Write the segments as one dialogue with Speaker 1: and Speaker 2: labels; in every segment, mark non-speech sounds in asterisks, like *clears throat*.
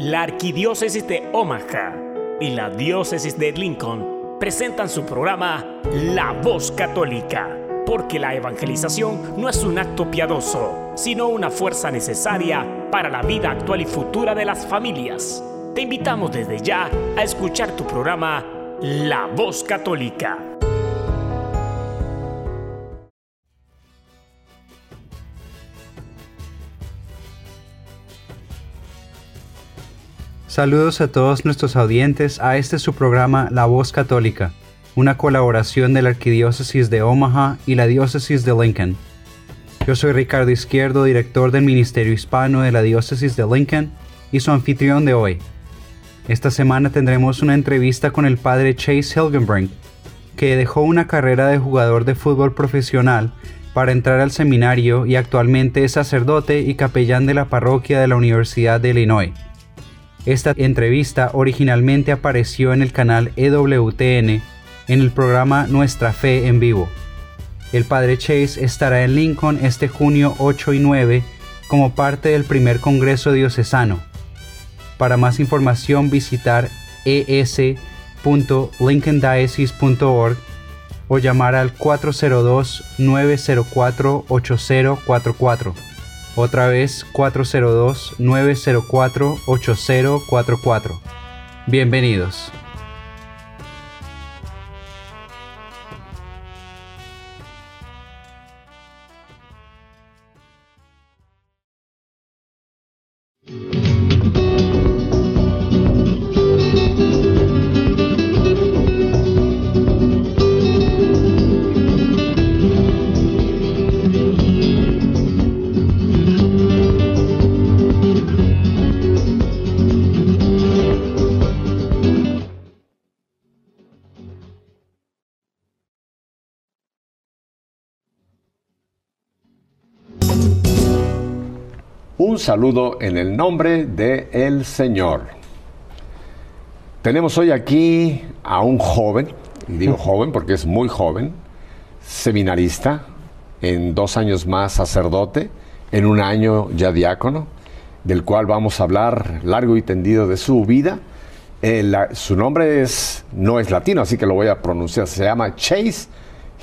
Speaker 1: La Arquidiócesis de Omaha y la Diócesis de Lincoln presentan su programa La Voz Católica, porque la evangelización no es un acto piadoso, sino una fuerza necesaria para la vida actual y futura de las familias. Te invitamos desde ya a escuchar tu programa La Voz Católica.
Speaker 2: Saludos a todos nuestros audientes a este su programa La Voz Católica, una colaboración de la Arquidiócesis de Omaha y la Diócesis de Lincoln. Yo soy Ricardo Izquierdo, director del Ministerio Hispano de la Diócesis de Lincoln y su anfitrión de hoy. Esta semana tendremos una entrevista con el padre Chase Hilgenbrink, que dejó una carrera de jugador de fútbol profesional para entrar al seminario y actualmente es sacerdote y capellán de la parroquia de la Universidad de Illinois. Esta entrevista originalmente apareció en el canal EWTN en el programa Nuestra Fe en Vivo. El padre Chase estará en Lincoln este junio 8 y 9 como parte del primer Congreso Diocesano. Para más información visitar es.lincolndiocese.org o llamar al 402-904-8044. Otra vez 402-904-8044. Bienvenidos.
Speaker 3: Un saludo en el nombre de el Señor. Tenemos hoy aquí a un joven, digo joven porque es muy joven, seminarista, en dos años más sacerdote, en un año ya diácono, del cual vamos a hablar largo y tendido de su vida. Eh, la- su nombre es, no es latino, así que lo voy a pronunciar. Se llama Chase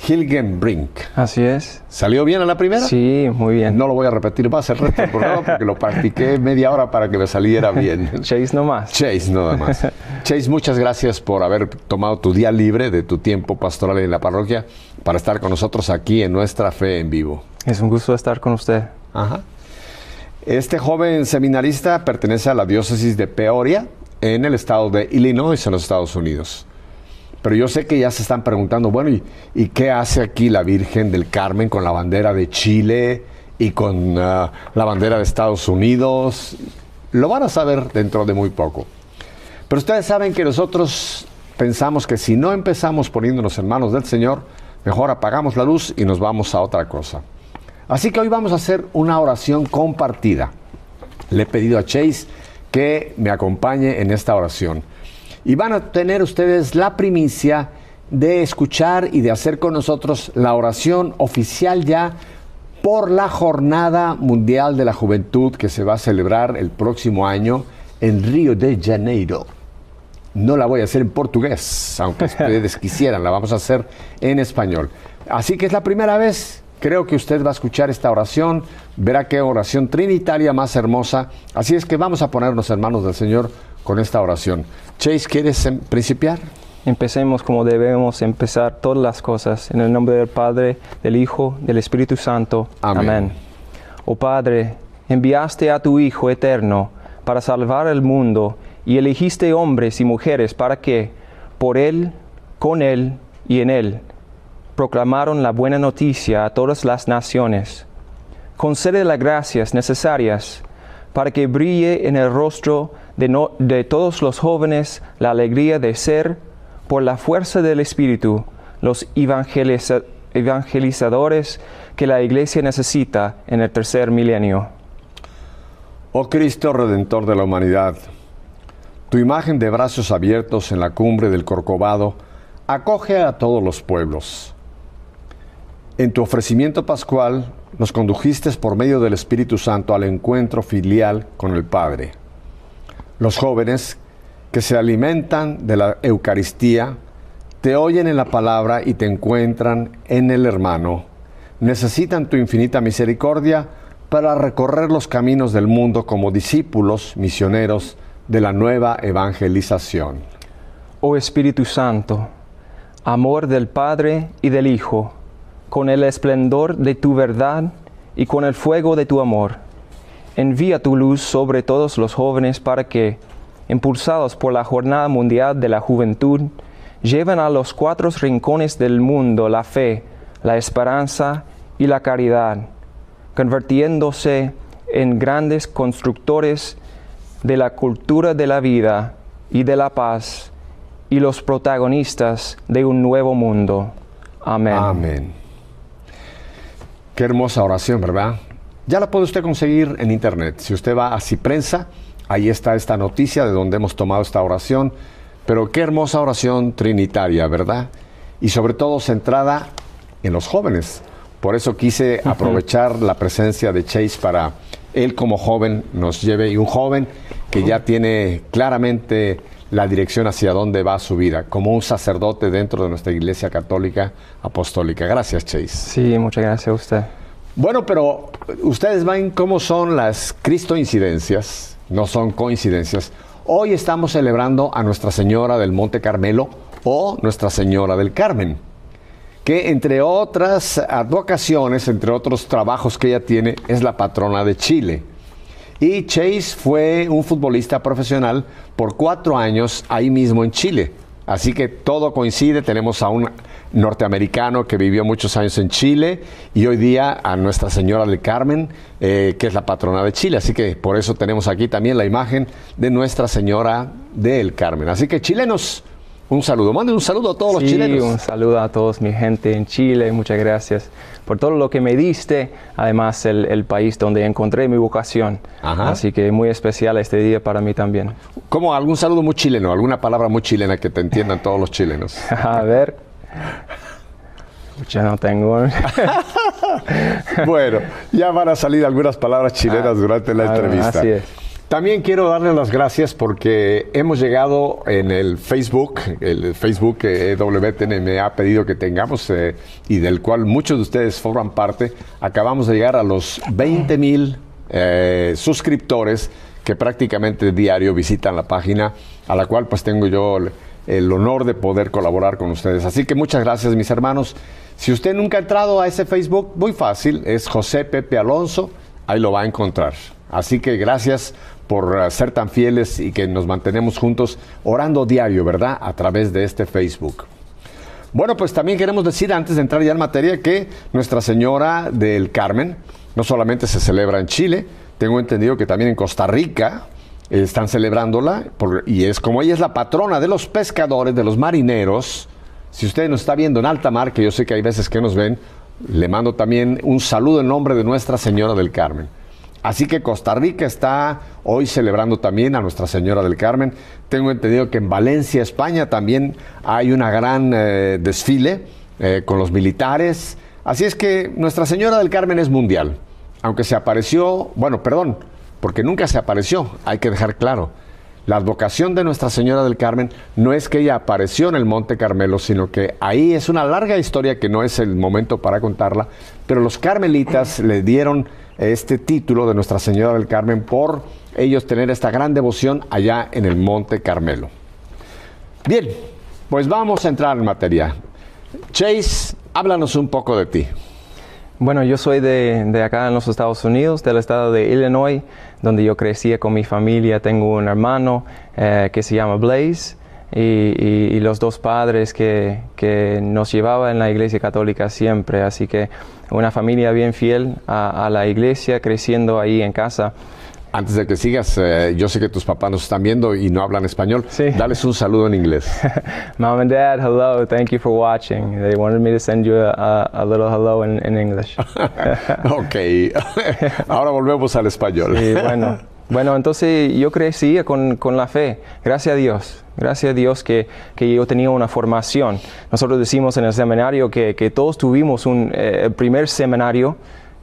Speaker 3: Hilgenbrink.
Speaker 4: Así es.
Speaker 3: ¿Salió bien a la primera?
Speaker 4: Sí, muy bien.
Speaker 3: No lo voy a repetir más el resto del programa porque lo practiqué media hora para que me saliera bien. *laughs*
Speaker 4: Chase nomás.
Speaker 3: Chase, nada más. *laughs* Chase, muchas gracias por haber tomado tu día libre de tu tiempo pastoral en la parroquia para estar con nosotros aquí en nuestra fe en vivo.
Speaker 4: Es un gusto estar con usted.
Speaker 3: Ajá. Este joven seminarista pertenece a la diócesis de Peoria en el estado de Illinois, en los Estados Unidos. Pero yo sé que ya se están preguntando, bueno, ¿y, qué hace aquí la Virgen del Carmen con la bandera de Chile y con ah, la bandera de Estados Unidos? Lo van a saber dentro de muy poco. Pero ustedes saben que nosotros pensamos que si no empezamos poniéndonos en manos del Señor, mejor apagamos la luz y nos vamos a otra cosa. Así que hoy vamos a hacer una oración compartida. Le he pedido a Chase que me acompañe en esta oración. Y van a tener ustedes la primicia de escuchar y de hacer con nosotros la oración oficial ya por la Jornada Mundial de la Juventud que se va a celebrar el próximo año en Río de Janeiro. No la voy a hacer en portugués, aunque *laughs* ustedes quisieran, la vamos a hacer en español. Así que es la primera vez, creo que usted va a escuchar esta oración, verá qué oración trinitaria más hermosa. Así es que vamos a ponernos en manos del Señor con esta oración. Chase, ¿quieres em, principiar?
Speaker 4: Empecemos como debemos empezar todas las cosas. En el nombre del Padre, del Hijo, del Espíritu Santo.
Speaker 3: Amén.
Speaker 4: Oh Padre, enviaste a tu Hijo eterno para salvar el mundo y elegiste hombres y mujeres para que, por Él, con Él y en Él, proclamaron la buena noticia a todas las naciones. Concede las gracias necesarias para que brille en el rostro de, de todos los jóvenes la alegría de ser, por la fuerza del Espíritu, los evangeliza- evangelizadores que la Iglesia necesita en el tercer milenio.
Speaker 3: Oh Cristo Redentor de la humanidad, tu imagen de brazos abiertos en la cumbre del Corcovado acoge a todos los pueblos. En tu ofrecimiento pascual nos condujiste por medio del Espíritu Santo al encuentro filial con el Padre. Los jóvenes que se alimentan de la Eucaristía, te oyen en la palabra y te encuentran en el hermano. Necesitan tu infinita misericordia para recorrer los caminos del mundo como discípulos misioneros de la nueva evangelización.
Speaker 4: Oh Espíritu Santo, amor del Padre y del Hijo, con el esplendor de tu verdad y con el fuego de tu amor, envía tu luz sobre todos los jóvenes para que, impulsados por la Jornada Mundial de la Juventud, lleven a los cuatro rincones del mundo la fe, la esperanza y la caridad, convirtiéndose en grandes constructores de la cultura de la vida y de la paz y los protagonistas de un nuevo mundo. Amén.
Speaker 3: Amén. Qué hermosa oración, ¿verdad? Ya la puede usted conseguir en internet. Si usted va a Ciprensa, ahí está esta noticia de donde hemos tomado esta oración. Pero qué hermosa oración trinitaria, ¿verdad? Y sobre todo centrada en los jóvenes. Por eso quise aprovechar la presencia de Chase para él como joven nos lleve y un joven que ya tiene claramente la dirección hacia dónde va su vida, como un sacerdote dentro de nuestra Iglesia Católica Apostólica. Gracias, Chase.
Speaker 4: Sí, muchas gracias a usted.
Speaker 3: Bueno, pero ustedes ven cómo son las Cristo-incidencias, no son coincidencias. Hoy estamos celebrando a Nuestra Señora del Monte Carmelo o Nuestra Señora del Carmen, que entre otras advocaciones, entre otros trabajos que ella tiene, es la patrona de Chile. Y Chase fue un futbolista profesional por cuatro años ahí mismo en Chile. Así que todo coincide. Tenemos a un norteamericano que vivió muchos años en Chile y hoy día a Nuestra Señora del Carmen, eh, que es la patrona de Chile. Así que por eso tenemos aquí también la imagen de Nuestra Señora del Carmen. Así que chilenos, un saludo. Manden un saludo a todos los
Speaker 4: Sí,
Speaker 3: chilenos.
Speaker 4: un saludo a todos mi gente en Chile. Muchas gracias por todo lo que me diste. Además, el, el país donde encontré mi vocación.
Speaker 3: Ajá.
Speaker 4: Así que muy especial este día para mí también.
Speaker 3: ¿Cómo? ¿Algún saludo muy chileno? ¿Alguna palabra muy chilena que te entiendan todos los chilenos? *laughs*
Speaker 4: A ver. Ya no tengo. *laughs*
Speaker 3: Bueno, ya van a salir algunas palabras chilenas durante la
Speaker 4: ah,
Speaker 3: entrevista.
Speaker 4: así es.
Speaker 3: También quiero darles las gracias porque hemos llegado en el Facebook, el Facebook que EWTN me ha pedido que tengamos eh, y del cual muchos de ustedes forman parte. Acabamos de llegar a los 20 mil eh, suscriptores que prácticamente diario visitan la página, a la cual pues tengo yo el honor de poder colaborar con ustedes. Así que muchas gracias mis hermanos. Si usted nunca ha entrado a ese Facebook, muy fácil, es José Pepe Alonso, ahí lo va a encontrar. Así que gracias por eh, ser tan fieles y que nos mantenemos juntos orando diario, ¿verdad? A través de este Facebook. Bueno, pues también queremos decir, antes de entrar ya en materia, que Nuestra Señora del Carmen no solamente se celebra en Chile, tengo entendido que también en Costa Rica están celebrándola, y es como ella es la patrona de los pescadores, de los marineros. Si usted nos está viendo en alta mar, que yo sé que hay veces que nos ven, le mando también un saludo en nombre de Nuestra Señora del Carmen. Así que Costa Rica está hoy celebrando también a Nuestra Señora del Carmen. Tengo entendido que en Valencia, España, también hay una gran eh, desfile eh, con los militares. Así es que Nuestra Señora del Carmen es mundial. Aunque se apareció, bueno, perdón, porque nunca se apareció, hay que dejar claro. La advocación de Nuestra Señora del Carmen no es que ella apareció en el Monte Carmelo, sino que ahí es una larga historia que no es el momento para contarla, pero los carmelitas le dieron este título de Nuestra Señora del Carmen por ellos tener esta gran devoción allá en el Monte Carmelo. Bien, pues vamos a entrar en materia. Chase, háblanos un poco de ti.
Speaker 4: Bueno, yo soy de, de acá en los Estados Unidos, del estado de Illinois, donde yo crecí con mi familia. Tengo un hermano eh, que se llama Blaze y, y- y los dos padres que, que nos llevaban en la iglesia católica siempre. Así que una familia bien fiel a, a la iglesia, creciendo ahí en casa.
Speaker 3: Antes de que sigas, eh, yo sé que tus papás nos están viendo y no hablan español.
Speaker 4: Sí. *laughs*
Speaker 3: Dales un saludo en inglés.
Speaker 4: Mom and Dad, hello, thank you for watching. They wanted me to send you a, a, little hello in, in English. *laughs*
Speaker 3: ok, *laughs* ahora volvemos al español.
Speaker 4: Y bueno, bueno, entonces yo crecí con, con la fe, gracias a Dios, gracias a Dios que, que yo tenía una formación. Nosotros decimos en el seminario que, que todos tuvimos un eh, el primer seminario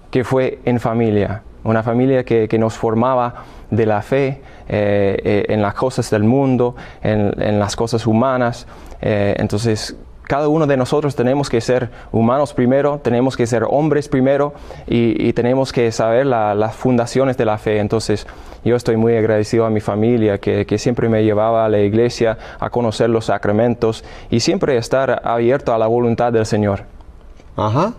Speaker 4: que fue en familia, una familia que, que nos formaba de la fe eh, eh, en las cosas del mundo, en, en las cosas humanas. Entonces, cada uno de nosotros tenemos que ser humanos primero, tenemos que ser hombres primero y, y tenemos que saber la- las fundaciones de la fe. Entonces, yo estoy muy agradecido a mi familia que, que siempre me llevaba a la iglesia a conocer los sacramentos y siempre estar abierto a la voluntad del Señor.
Speaker 3: Ajá.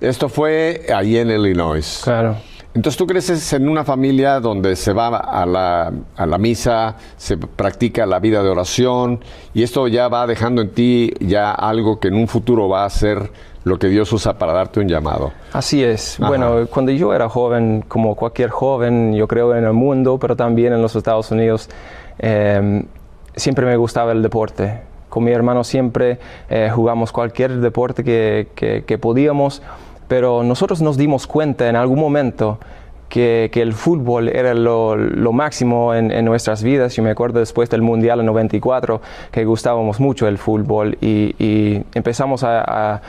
Speaker 3: Esto fue ahí en Illinois.
Speaker 4: Claro.
Speaker 3: Entonces tú creces en una familia donde se va a la, a la misa, se practica la vida de oración y esto ya va dejando en ti ya algo que en un futuro va a ser lo que Dios usa para darte un llamado.
Speaker 4: Así es.
Speaker 3: Ajá.
Speaker 4: Bueno, cuando yo era joven, como cualquier joven, yo creo en el mundo, pero también en los Estados Unidos, eh, siempre me gustaba el deporte. Con mi hermano siempre eh, jugamos cualquier deporte que, que- que podíamos, pero nosotros nos dimos cuenta en algún momento que, que el fútbol era lo, lo máximo en, en nuestras vidas. Yo me acuerdo después del Mundial en 94 que gustábamos mucho el fútbol y, empezamos a-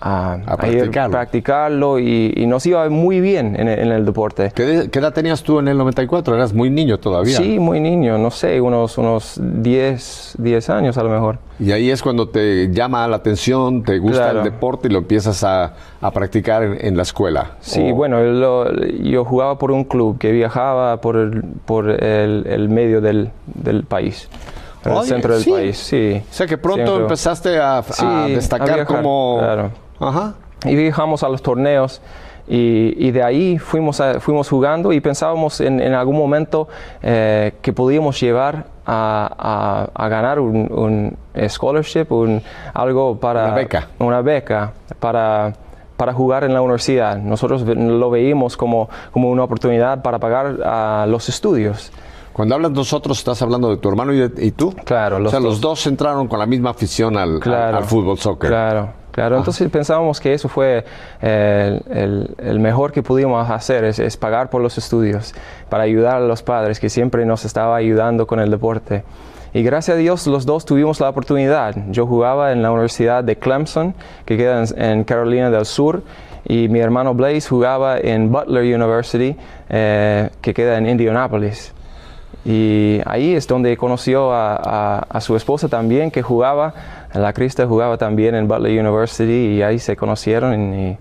Speaker 4: a- A a ir
Speaker 3: practicarlo.
Speaker 4: practicarlo y, y nos iba muy bien en, en el deporte.
Speaker 3: ¿Qué, de- qué edad tenías tú en el 94? Eras muy niño todavía.
Speaker 4: Sí, muy niño, no sé, unos, unos 10, 10 años a lo mejor.
Speaker 3: Y ahí es cuando te llama la atención, te gusta
Speaker 4: Claro.
Speaker 3: el deporte y lo empiezas a, a practicar en, en la escuela.
Speaker 4: Sí,
Speaker 3: O-
Speaker 4: bueno, lo- yo jugaba por un club que viajaba por el, por el, el medio del, del país, por el
Speaker 3: Oye,
Speaker 4: centro del
Speaker 3: sí.
Speaker 4: país, sí.
Speaker 3: O sea que pronto
Speaker 4: Siempre.
Speaker 3: empezaste a, a
Speaker 4: Sí, a
Speaker 3: destacar
Speaker 4: viajar,
Speaker 3: como...
Speaker 4: claro.
Speaker 3: Ajá.
Speaker 4: y viajamos a los torneos y, y de ahí fuimos, a- fuimos jugando y pensábamos en, en algún momento eh, que podíamos llevar a, a- a ganar un, un scholarship, un, algo para...
Speaker 3: Una beca.
Speaker 4: Una beca para, para jugar en la universidad. Nosotros lo veíamos como, como una oportunidad para pagar los estudios.
Speaker 3: Cuando hablas nosotros, estás hablando de tu hermano y, de- y tú.
Speaker 4: Claro,
Speaker 3: o sea,
Speaker 4: dos.
Speaker 3: los dos entraron con la misma afición al, al fútbol soccer.
Speaker 4: Claro, claro. Entonces pensábamos que eso fue eh, el, el- mejor que pudimos hacer, es, es pagar por los estudios, para ayudar a los padres que siempre nos estaba ayudando con el deporte. Y gracias a Dios los dos tuvimos la oportunidad. Yo jugaba en la Universidad de Clemson, que queda en, en Carolina del Sur, y mi hermano Blaze jugaba en Butler University, eh, que queda en Indianapolis. Y ahí es donde conoció a, a- a su esposa también, que jugaba, la Crista jugaba también en Butler University, y ahí se conocieron. Y,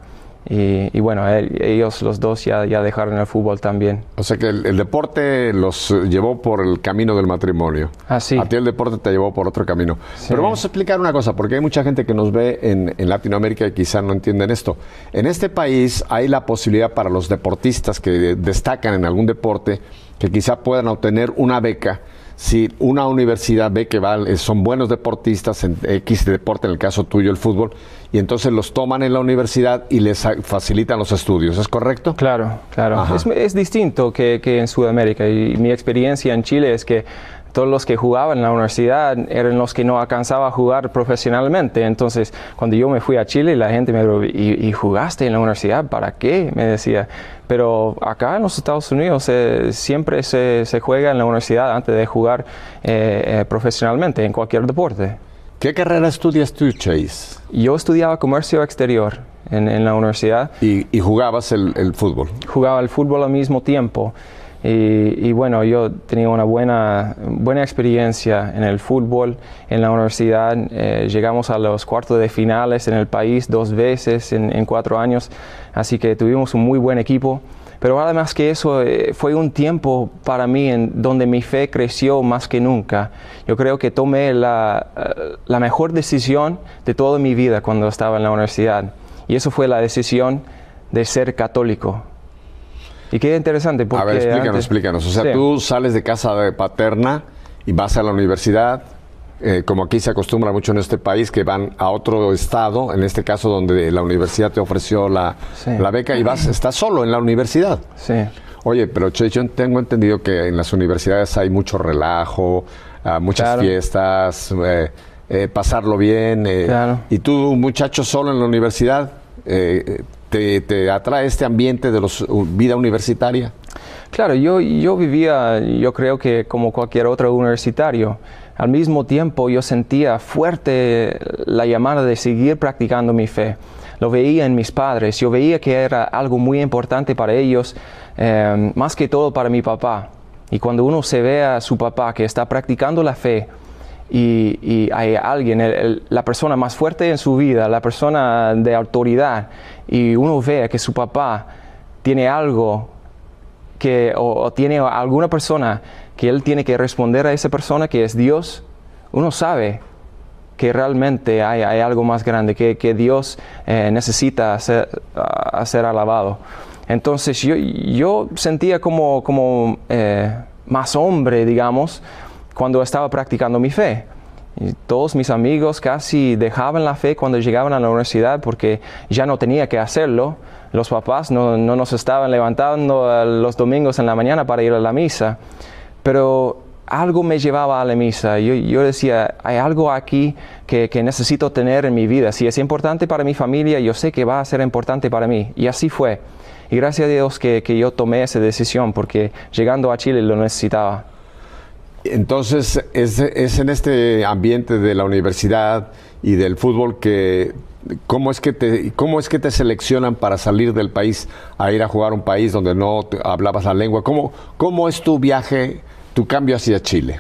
Speaker 4: y- y bueno, él- ellos los dos ya, ya dejaron el fútbol también.
Speaker 3: O sea que el, el deporte los eh, llevó por el camino del matrimonio.
Speaker 4: Ah, sí.
Speaker 3: A ti el deporte te llevó por otro camino. Pero vamos a explicar una cosa, porque hay mucha gente que nos ve en, en Latinoamérica y quizá no entienden esto. En este país hay la posibilidad para los deportistas que destacan en algún deporte que quizá puedan obtener una beca. Si una universidad ve que son buenos deportistas en X deporte, en el caso tuyo el fútbol, y entonces los toman en la universidad y les facilitan los estudios, ¿es correcto?
Speaker 4: Claro, claro. Es, es distinto que, que en Sudamérica y mi experiencia en Chile es que todos los que jugaban en la universidad eran los que no alcanzaba a jugar profesionalmente. Entonces, cuando yo me fui a Chile, la gente me dijo, ¿y, y jugaste en la universidad? ¿Para qué? Me decía. Pero acá en los Estados Unidos eh, siempre se, se juega en la universidad antes de jugar eh, eh, profesionalmente en cualquier deporte.
Speaker 3: ¿Qué carrera estudias tú, Chase?
Speaker 4: Yo estudiaba comercio exterior en, en la universidad
Speaker 3: Y, y jugabas el, el fútbol.
Speaker 4: jugaba el fútbol al mismo tiempo. Y, y bueno, yo tenía una buena, buena experiencia en el fútbol, en la universidad. eh, llegamos a los cuartos de finales en el país dos veces en, en cuatro años, así que tuvimos un muy buen equipo. Pero además que eso, eh, fue un tiempo para mí en donde mi fe creció más que nunca. Yo creo que tomé la, eh, la mejor decisión de toda mi vida cuando estaba en la universidad. Y eso fue la decisión de ser católico. Y qué interesante porque
Speaker 3: A ver, explícanos,
Speaker 4: antes-
Speaker 3: explícanos. O sea,
Speaker 4: Sí.
Speaker 3: tú sales de casa de paterna y vas a la universidad, eh, como aquí se acostumbra mucho en este país, que van a otro estado, en este caso donde la universidad te ofreció la,
Speaker 4: Sí.
Speaker 3: la beca y vas, estás solo en la universidad.
Speaker 4: Sí,
Speaker 3: Oye, pero Che, yo tengo entendido que en las universidades hay mucho relajo, ah, muchas
Speaker 4: Claro.
Speaker 3: fiestas, eh, eh, pasarlo bien.
Speaker 4: Claro.
Speaker 3: Y tú, muchacho solo en la universidad, eh, te, atrae este ambiente de los vida universitaria?
Speaker 4: Claro, yo, yo vivía, yo creo que como cualquier otro universitario, al mismo tiempo yo sentía fuerte la llamada de seguir practicando mi fe. lo veía en mis padres, yo veía que era algo muy importante para ellos, eh, más que todo para mi papá. Y cuando uno se ve a su papá que está practicando la fe, y, hay alguien, la persona más fuerte en su vida, la persona de autoridad, y uno ve que su papá tiene algo que, o, tiene alguna persona que él tiene que responder a esa persona que es Dios, uno sabe que realmente hay, hay algo más grande, que, que Dios eh, necesita ser, ser alabado. Entonces yo, yo sentía como, como eh, más hombre, digamos, cuando estaba practicando mi fe. Todos mis amigos casi dejaban la fe cuando llegaban a la universidad porque ya no tenía que hacerlo. Los papás no, no nos estaban levantando eh, los domingos en la mañana para ir a la misa. Pero algo me llevaba a la misa. Yo, yo decía, hay algo aquí que, que necesito tener en mi vida. Si es importante para mi familia, yo sé que va a ser importante para mí. Y así fue. Y gracias a Dios que, que yo tomé esa decisión porque llegando a Chile lo necesitaba.
Speaker 3: Entonces, es, es en este ambiente de la universidad y del fútbol que ¿cómo es que te cómo es que te seleccionan para salir del país a ir a jugar a un país donde no te- hablabas la lengua? ¿Cómo, cómo es tu viaje, tu cambio hacia Chile?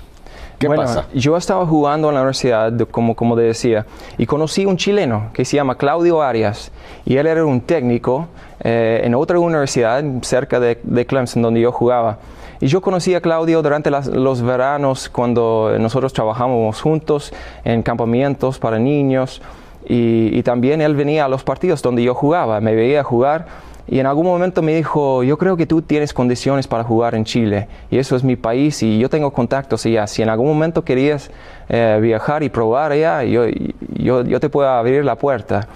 Speaker 3: ¿Qué
Speaker 4: bueno,
Speaker 3: pasa?
Speaker 4: Yo estaba jugando en la universidad, de- como, como te decía, y conocí un chileno que se llama Claudio Arias, y él era un técnico eh, en otra universidad cerca de, de Clemson, donde yo jugaba. Y yo conocí a Claudio durante los veranos cuando nosotros trabajábamos juntos en campamentos para niños, y, también él venía a los partidos donde yo jugaba, me veía jugar. Y en algún momento me dijo, yo creo que tú tienes condiciones para jugar en Chile y eso es mi país y yo tengo contactos allá. Si en algún momento querías eh, viajar y probar allá, yo te puedo abrir la puerta.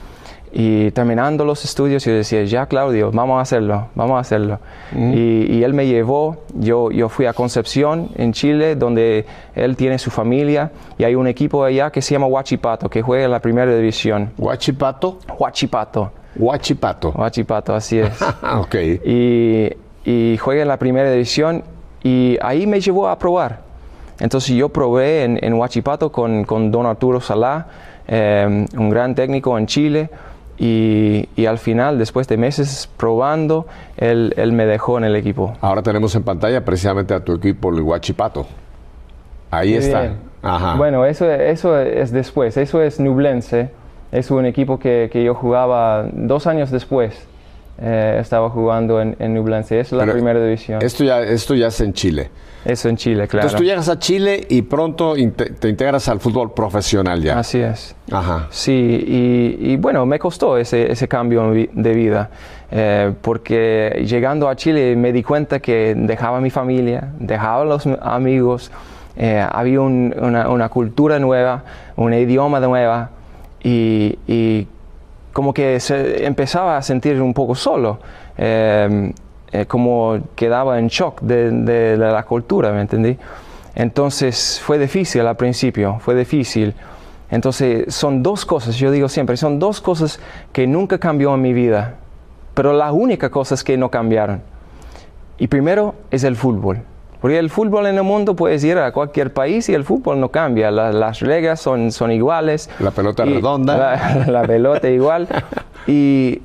Speaker 4: Y terminando los estudios, yo decía, ya Claudio, vamos a hacerlo, vamos a hacerlo. y, y él me llevó, yo, yo fui a Concepción, en Chile, donde él tiene su familia, y hay un equipo allá que se llama Huachipato, que juega en la primera división.
Speaker 3: Huachipato,
Speaker 4: Huachipato,
Speaker 3: Huachipato.
Speaker 4: Huachipato, así es. *laughs*
Speaker 3: Ah, ok.
Speaker 4: y, y jugué en la primera división y ahí me llevó a probar. Entonces yo probé en, en Huachipato con, con don Arturo Salá, eh, un gran técnico en Chile, y, y al final, después de meses probando, él, él me dejó en el equipo.
Speaker 3: Ahora tenemos en pantalla precisamente a tu equipo, el Huachipato. Ahí
Speaker 4: Muy
Speaker 3: está. Ajá.
Speaker 4: Bueno, eso, eso es después, eso es Nublense, es un equipo que, que yo jugaba dos años después. Eh, estaba jugando en, en Nublense, es la
Speaker 3: Pero
Speaker 4: primera división.
Speaker 3: Esto ya, esto ya es en Chile.
Speaker 4: Eso en Chile, claro.
Speaker 3: Entonces tú llegas a Chile y pronto te integras al fútbol profesional ya.
Speaker 4: Así es.
Speaker 3: Ajá.
Speaker 4: Sí, y, y bueno, me costó ese, ese cambio de vida, eh, porque llegando a Chile me di cuenta que dejaba mi familia, dejaba los amigos, eh, había un- una, una cultura nueva, un idioma nueva, y, y como que se empezaba a sentir un poco solo, eh, eh, como quedaba en shock de, de la cultura, ¿me entendí? Entonces fue difícil al principio, fue difícil. Entonces son dos cosas, yo digo siempre, son dos cosas que nunca cambió en mi vida, pero las únicas cosas que no cambiaron. Y primero es el fútbol. Porque el fútbol en el mundo puedes ir a cualquier país y el fútbol no cambia. La- las reglas son, son iguales.
Speaker 3: La pelota
Speaker 4: Y
Speaker 3: redonda.
Speaker 4: La, *laughs* la pelota igual. Y,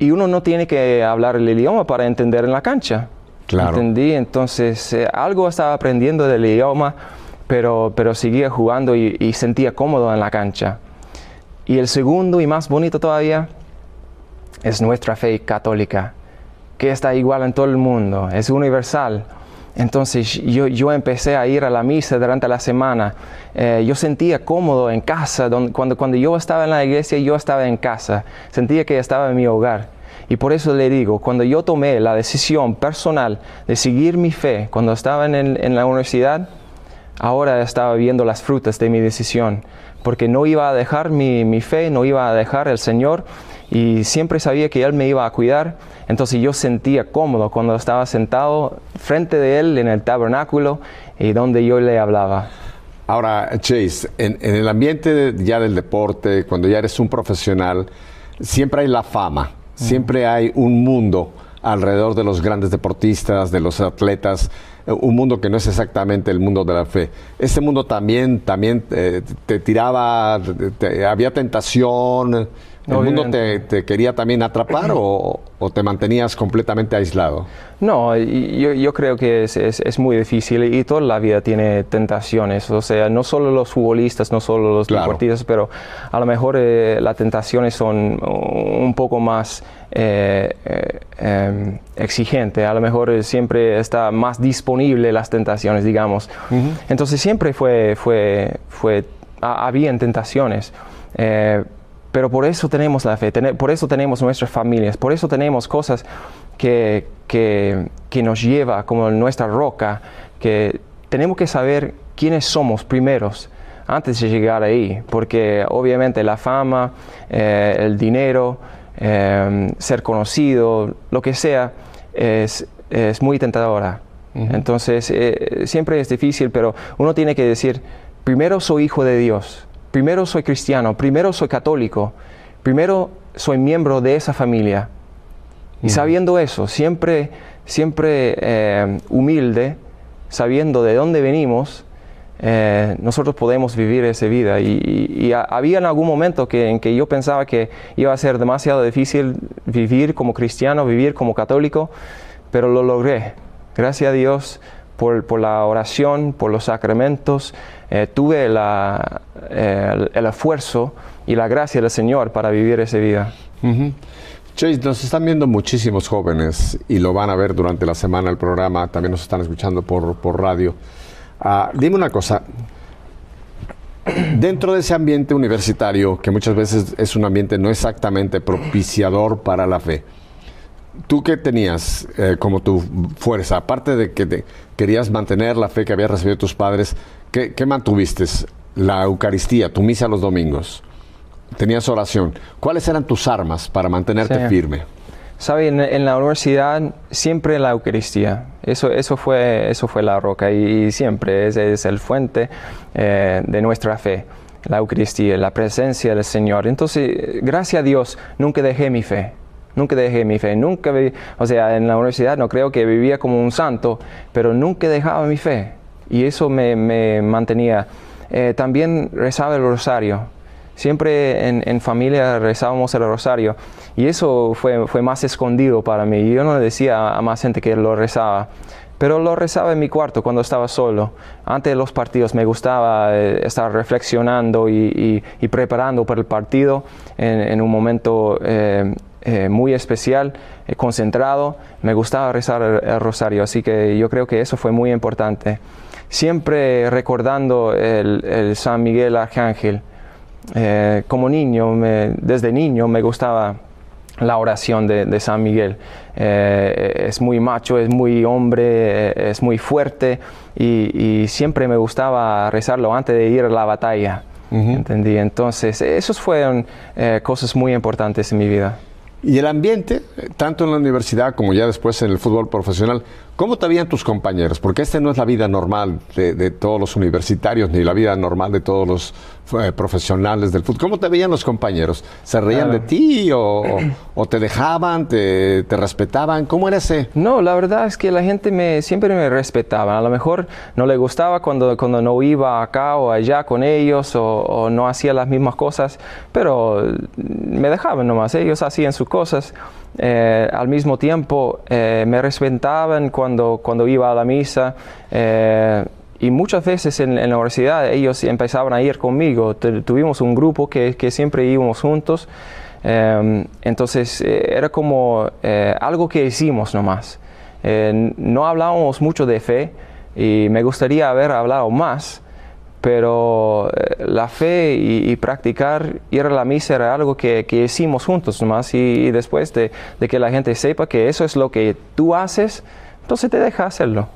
Speaker 4: y uno no tiene que hablar el idioma para entender en la cancha.
Speaker 3: Claro.
Speaker 4: ¿Entendí? Entonces, eh, algo estaba aprendiendo del idioma, pero, pero seguía jugando y, y sentía cómodo en la cancha. Y el segundo y más bonito todavía es nuestra fe católica, que está igual en todo el mundo, es universal. Entonces yo, yo empecé a ir a la misa durante la semana. Eh, yo sentía cómodo en casa, cuando, cuando yo estaba en la iglesia, yo estaba en casa. Sentía que estaba en mi hogar. Y por eso le digo, cuando yo tomé la decisión personal de seguir mi fe, cuando estaba en, en la universidad, ahora estaba viendo las frutas de mi decisión, porque no iba a dejar mi, mi fe, no iba a dejar el Señor, y siempre sabía que Él me iba a cuidar, entonces yo sentía cómodo cuando estaba sentado frente de Él en el tabernáculo y donde yo le hablaba.
Speaker 3: Ahora, Chase, en, en el ambiente de- ya del deporte, cuando ya eres un profesional, siempre hay la fama, siempre hay un mundo alrededor de los grandes deportistas, de los atletas, eh, un mundo que no es exactamente el mundo de la fe. Este mundo también, también eh, te tiraba, te- había tentación. ¿El mundo te, quería también atrapar o, te mantenías completamente aislado?
Speaker 4: No, yo, yo creo que es, es, muy difícil y toda la vida tiene tentaciones. O sea, no solo los futbolistas, no solo los deportistas, pero a lo mejor eh, las tentaciones son un poco más eh, eh, em, exigentes. A lo mejor siempre está más disponible las tentaciones, digamos. Entonces siempre fue, fue, fue, había tentaciones. Pero por eso tenemos la fe, por eso tenemos nuestras familias, por eso tenemos cosas que, que, que nos lleva como nuestra roca, que tenemos que saber quiénes somos primeros antes de llegar ahí, porque obviamente la fama, eh, el dinero, eh, ser conocido, lo que sea, es, es muy tentadora. Entonces, eh, siempre es difícil, pero uno tiene que decir, primero soy hijo de Dios, primero soy cristiano, primero soy católico, primero soy miembro de esa familia. Y sabiendo eso, siempre, siempre eh, humilde, sabiendo de dónde venimos, eh, nosotros podemos vivir esa vida. Y, había en algún momento que, en que yo pensaba que iba a ser demasiado difícil vivir como cristiano, vivir como católico, pero lo logré. Gracias a Dios por, por la oración, por los sacramentos, eh, tuve la, eh, el, esfuerzo y la gracia del Señor para vivir esa vida.
Speaker 3: Chase, nos están viendo muchísimos jóvenes y lo van a ver durante la semana el programa, también nos están escuchando por, por radio. Ah, dime una cosa, dentro de ese ambiente universitario, que muchas veces es un ambiente no exactamente propiciador para la fe, ¿tú qué tenías eh, como tu fuerza? Aparte de que te, querías mantener la fe que habías recibido de tus padres, ¿Qué, mantuviste? La Eucaristía, tu misa los domingos. Tenías oración. ¿Cuáles eran tus armas para mantenerte firme?
Speaker 4: Sabe, en, la universidad siempre la Eucaristía. Eso, eso, fue, eso fue la roca y, siempre es, es, el fuente eh, de nuestra fe. La Eucaristía, la presencia del Señor. Entonces, gracias a Dios, nunca dejé mi fe. Nunca dejé mi fe. Nunca, o sea, en la universidad no creo que vivía como un santo, pero nunca dejaba mi fe y eso me, mantenía. Eh, también rezaba el rosario. Siempre en, familia rezábamos el rosario y eso fue, fue más escondido para mí. Yo no decía a más gente que lo rezaba pero lo rezaba en mi cuarto cuando estaba solo. Antes de los partidos me gustaba eh, estar reflexionando y, preparando para el partido en, un momento eh, muy especial, concentrado. Me gustaba rezar el, rosario, así que yo creo que eso fue muy importante siempre recordando el, San Miguel Arcángel. Eh, como niño, desde niño me gustaba la oración de, San Miguel. Eh, es muy macho, es muy hombre, eh, es muy fuerte y, siempre me gustaba rezarlo antes de ir a la batalla. ¿Entendí? Entonces, esos fueron cosas muy importantes en mi vida.
Speaker 3: Y el ambiente, tanto en la universidad como ya después en el fútbol profesional, ¿cómo te veían tus compañeros? Porque esta no es la vida normal de, todos los universitarios, ni la vida normal de todos los eh, profesionales del fútbol. ¿Cómo te veían los compañeros? ¿Se reían de ti o, te dejaban, te, respetaban? ¿Cómo era ese?
Speaker 4: No, la verdad es que la gente me, siempre me respetaba. A lo mejor no le gustaba cuando, cuando no iba acá o allá con ellos o, no hacía las mismas cosas, pero me dejaban nomás. Ellos hacían su cosas. Eh, al mismo tiempo eh, me respetaban cuando, cuando iba a la misa eh, y muchas veces en, la universidad ellos empezaban a ir conmigo. tuvimos un grupo que, que siempre íbamos juntos. entonces era como algo que hicimos nomás. no hablábamos mucho de fe y me gustaría haber hablado más, pero eh, la fe y, practicar ir a la misa era algo que, hicimos juntos nomás y, después de, que la gente sepa que eso es lo que tú haces, entonces te deja hacerlo.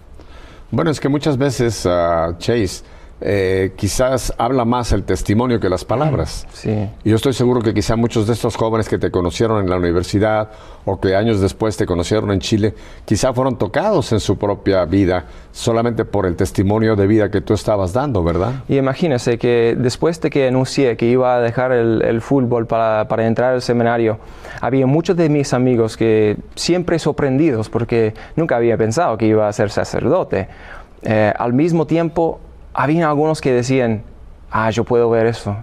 Speaker 3: Bueno, es que muchas veces, uh, Chase, eh, quizás habla más el testimonio que las palabras.
Speaker 4: Sí.
Speaker 3: Y yo estoy seguro que quizá muchos de estos jóvenes que te conocieron en la universidad o que años después te conocieron en Chile, quizá fueron tocados en su propia vida solamente por el testimonio de vida que tú estabas dando, ¿verdad?
Speaker 4: Y imagínese que después de que anuncié que iba a dejar el, fútbol para, para, entrar al seminario, había muchos de mis amigos que siempre sorprendidos porque nunca había pensado que iba a ser sacerdote. Eh, al mismo tiempo había algunos que decían, ah, yo puedo ver eso.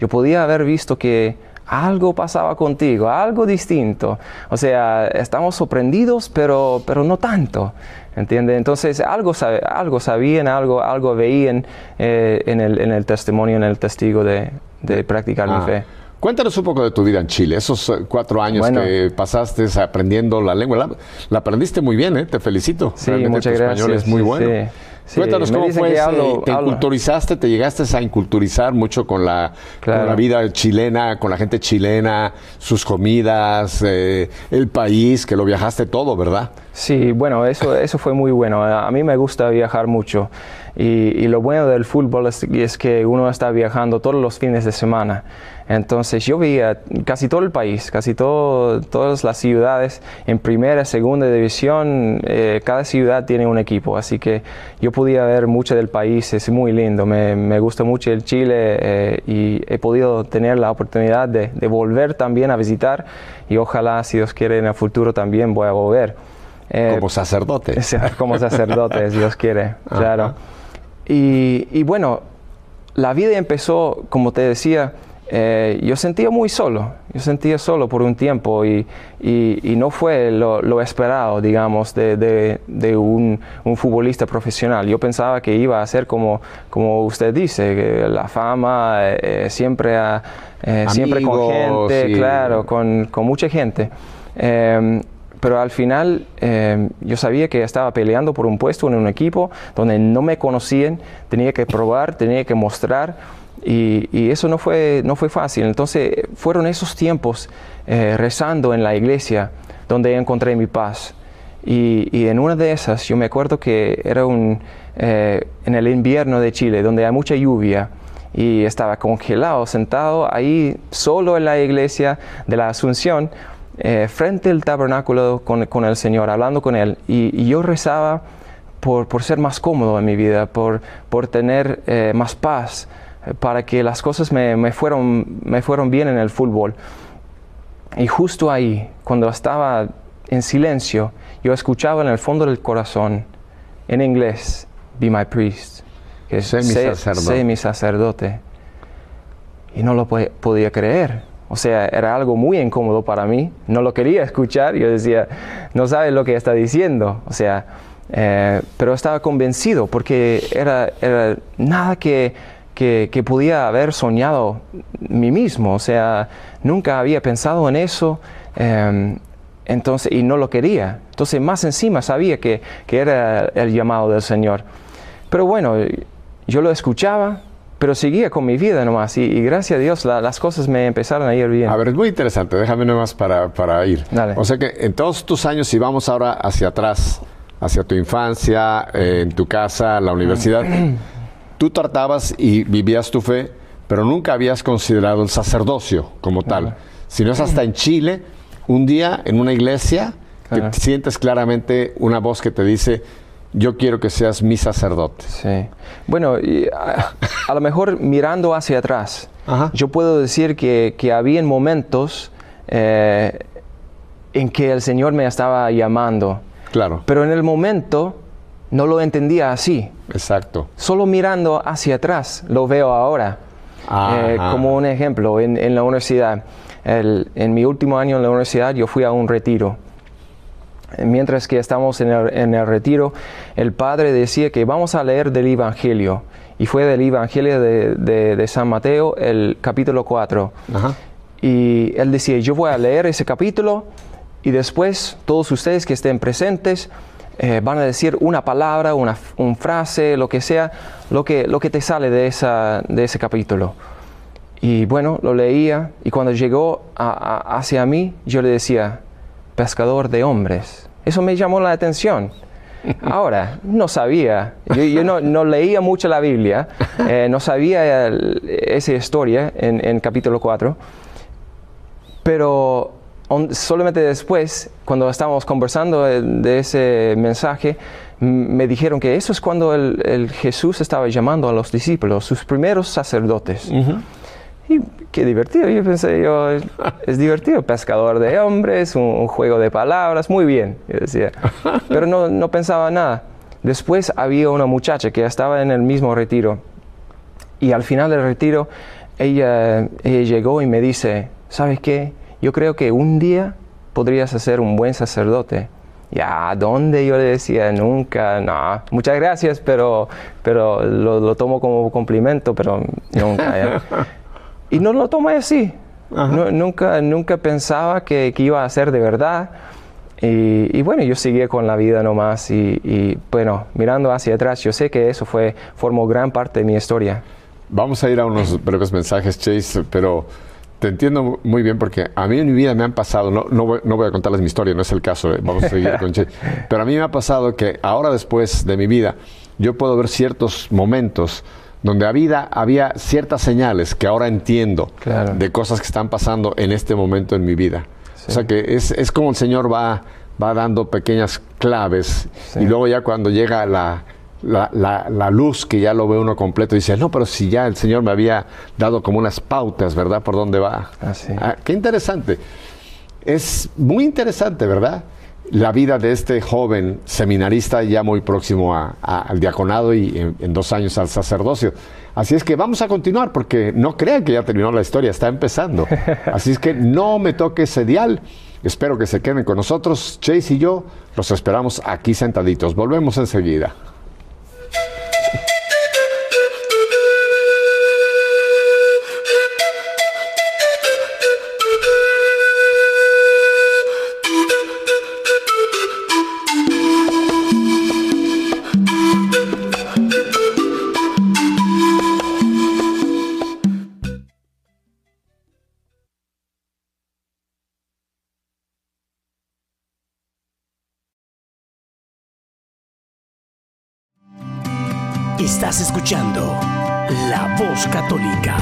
Speaker 4: Yo podía haber visto que algo pasaba contigo, algo distinto. O sea, estamos sorprendidos, pero, pero no tanto. ¿Entiendes? Entonces, algo, algo sabían, algo, algo veían eh, en, el, en, el, testimonio, en el testigo de, de practicar mi
Speaker 3: Ah.
Speaker 4: fe.
Speaker 3: Cuéntanos un poco de tu vida en Chile, esos eh, cuatro años
Speaker 4: Bueno.
Speaker 3: que pasaste aprendiendo la lengua. La, la aprendiste muy bien, ¿eh? te felicito.
Speaker 4: Sí,
Speaker 3: Realmente
Speaker 4: muchas
Speaker 3: tu español
Speaker 4: gracias.
Speaker 3: es muy
Speaker 4: Sí,
Speaker 3: bueno.
Speaker 4: sí, sí.
Speaker 3: Cuéntanos cómo fue
Speaker 4: que
Speaker 3: ese-
Speaker 4: hablo-
Speaker 3: te
Speaker 4: hablo.
Speaker 3: inculturizaste, te llegaste a inculturizar mucho con la,
Speaker 4: Claro.
Speaker 3: con la vida chilena, con la gente chilena, sus comidas, eh, el país, que lo viajaste todo, ¿verdad?
Speaker 4: Sí, bueno, eso, eso fue muy bueno. A mí me gusta viajar mucho. Y, y lo bueno del fútbol es, es que uno está viajando todos los fines de semana. Entonces yo veía casi todo el país, casi todo, todas las ciudades en primera, segunda división. eh, cada ciudad tiene un equipo, así que yo podía ver mucho del país. Es muy lindo. Me, me gusta mucho el Chile eh, y he podido tener la oportunidad de, de volver también a visitar. Y ojalá, si Dios quiere, en el futuro también voy a volver. Eh,
Speaker 3: Como sacerdote. *laughs*
Speaker 4: como sacerdote, si Dios quiere, claro. Y, y bueno, la vida empezó, como te decía, eh, yo sentía muy solo, yo sentía solo por un tiempo y, y- y no fue lo, lo esperado, digamos, de, de- de un, un futbolista profesional. Yo pensaba que iba a ser como, como usted dice, que la fama, eh, eh, siempre, a- eh, siempre con gente, claro, con, con mucha gente. Pero al final em, yo sabía que estaba peleando por un puesto en un equipo donde no me conocían, tenía que probar, tenía que mostrar y, eso no fue, no fue fácil. Entonces fueron esos tiempos eh, rezando en la iglesia donde encontré mi paz. Y, y en una de esas yo me acuerdo que era un, eh, en el invierno de Chile donde hay mucha lluvia y estaba congelado, sentado ahí solo en la iglesia de la Asunción, eh, frente al tabernáculo con, con el Señor, hablando con Él. Y, y yo rezaba por, por ser más cómodo en mi vida, por, por tener eh, más paz, eh, para que las cosas me, me fueron, me fueron bien en el fútbol. Y justo ahí, cuando estaba en silencio, yo escuchaba en el fondo del corazón, en inglés, Be my priest, que es
Speaker 3: Sé mi sacerdote.
Speaker 4: sé mi sacerdote. Y no lo po- podía creer. O sea, era algo muy incómodo para mí. No lo quería escuchar. Yo decía, no sabes lo que está diciendo. O sea, eh, pero estaba convencido porque era, nada que, que, podía haber soñado mí mismo. O sea, nunca había pensado en eso. eh, entonces, y no lo quería. Entonces, más encima sabía que era el llamado del Señor. Pero bueno, yo lo escuchaba, pero seguía con mi vida nomás. Y, y gracias a Dios la- las cosas me empezaron a ir bien.
Speaker 3: A ver, es muy interesante, déjame nomás para, para ir.
Speaker 4: Dale.
Speaker 3: O sea que en todos tus años, si vamos ahora hacia atrás, hacia tu infancia, eh, en tu casa, la universidad, *clears throat* tú tratabas y vivías tu fe, pero nunca habías considerado el sacerdocio como tal. Si no es hasta en Chile, un día en una iglesia,
Speaker 4: Claro.
Speaker 3: que sientes claramente una voz que te dice, yo quiero que seas mi sacerdote.
Speaker 4: Sí. Bueno, y a, a lo mejor mirando hacia atrás,
Speaker 3: Ajá.
Speaker 4: yo puedo decir que, que había momentos eh, en que el Señor me estaba llamando,
Speaker 3: Claro,
Speaker 4: pero en el momento no lo entendía así.
Speaker 3: exacto.
Speaker 4: Solo mirando hacia atrás lo veo ahora. Eh, como un ejemplo, en, en la universidad, el- en mi último año en la universidad yo fui a un retiro. Mientras que estamos en el, en el retiro, el padre decía que vamos a leer del Evangelio. Y fue del Evangelio de, de- de San Mateo, el capítulo 4.
Speaker 3: Ajá.
Speaker 4: Y él decía, yo voy a leer ese capítulo y después todos ustedes que estén presentes eh, van a decir una palabra, una, un frase, lo que sea, lo que, lo que te sale de, esa, de ese capítulo. Y bueno, lo leía y cuando llegó a- a- hacia mí, yo le decía, pescador de hombres. Eso me llamó la atención. *laughs* Ahora, no sabía, yo, yo no, no leía mucho la Biblia, eh, no sabía el- esa historia en, en capítulo 4, pero on- solamente después, cuando estábamos conversando de, de ese mensaje, me dijeron que eso es cuando el, el Jesús estaba llamando a los discípulos, sus primeros sacerdotes. Y qué divertido, yo pensé, yo, es, divertido, pescador de hombres, un, un juego de palabras, muy bien, yo decía. *laughs* Pero no, no pensaba nada. Después había una muchacha que estaba en el mismo retiro y al final del retiro ella, ella llegó y me dice, ¿sabes qué? Yo creo que un día podrías ser un buen sacerdote. Ya, ¿dónde? Yo le decía, nunca, no, muchas gracias, pero, pero lo, tomo como complemento, pero nunca. *laughs* y no lo tomé así. nunca, nunca pensaba que, que, iba a ser de verdad. Y, bueno, yo seguí con la vida nomás y, y, bueno, mirando hacia atrás, yo sé que eso fue, formó gran parte de mi historia.
Speaker 3: Vamos a ir a unos breves mensajes, Chase, pero te entiendo muy bien porque a mí en mi vida me han pasado, no, no, voy, no voy a contarles mi historia, no es el caso, eh, vamos a seguir con Chase, *laughs* pero a mí me ha pasado que ahora después de mi vida, yo puedo ver ciertos momentos donde había, había ciertas señales que ahora entiendo de cosas que están pasando en este momento en mi vida. O sea que es, es, como el Señor va, va dando pequeñas claves y luego ya cuando llega la, la, la, luz que ya lo ve uno completo y dice, no, pero si ya el Señor me había dado como unas pautas, ¿verdad? Por dónde va.
Speaker 4: Así.
Speaker 3: Ah, qué interesante. Es muy interesante, ¿verdad? La vida de este joven seminarista ya muy próximo al diaconado y en, dos años al sacerdocio. Así es que vamos a continuar porque no crean que ya terminó la historia, está empezando. *laughs* Así es que no me toque ese dial. Espero que se queden con nosotros. Chase y yo los esperamos aquí sentaditos. Volvemos enseguida.
Speaker 1: Estás escuchando La Voz Católica.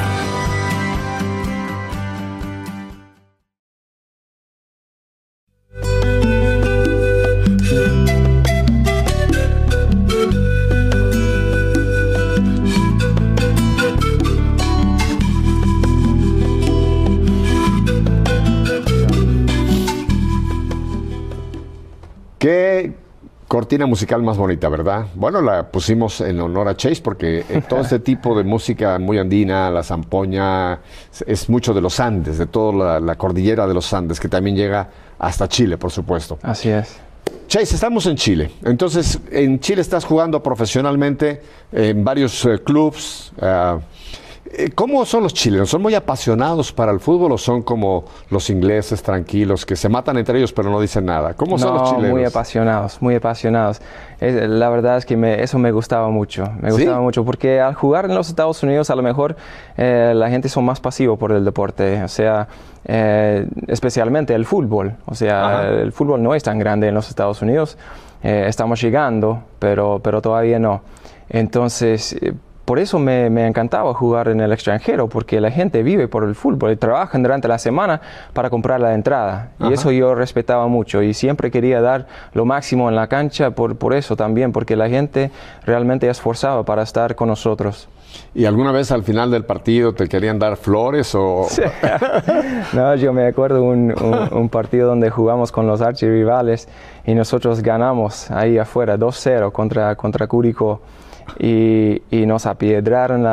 Speaker 1: Cortina musical más bonita, ¿verdad? Bueno, la pusimos en honor a Chase porque eh, *laughs* todo este tipo de música muy andina, la zampoña, es mucho de los Andes, de toda la, cordillera de los Andes, que también llega hasta Chile, por supuesto.
Speaker 4: Así es.
Speaker 3: Chase, estamos en Chile. Entonces, en Chile estás jugando profesionalmente en varios eh, clubs. Uh, eh, ¿Cómo son los chilenos? ¿Son muy apasionados para el fútbol o son como los ingleses tranquilos que se matan entre ellos pero no dicen nada? ¿Cómo son los chilenos?
Speaker 4: Muy apasionados, muy apasionados. la verdad es que eso me gustaba mucho, me gustaba mucho porque al jugar en los Estados Unidos a lo mejor eh, la gente son más pasivos por el deporte, o sea, eh, especialmente el fútbol, o sea, el fútbol no es tan grande en los Estados Unidos, estamos llegando, pero, pero todavía no. Entonces, por eso me, encantaba jugar en el extranjero, porque la gente vive por el fútbol y trabajan durante la semana para comprar la entrada. Y eso yo respetaba mucho y siempre quería dar lo máximo en la cancha por, por eso también, porque la gente realmente esforzaba para estar con nosotros.
Speaker 3: ¿Y alguna vez al final del partido te querían dar flores o...? *laughs*
Speaker 4: no, yo me acuerdo un, un, partido donde jugamos con los archirrivales y nosotros ganamos ahí afuera 2-0 contra, contra Curicó y, nos apiedraron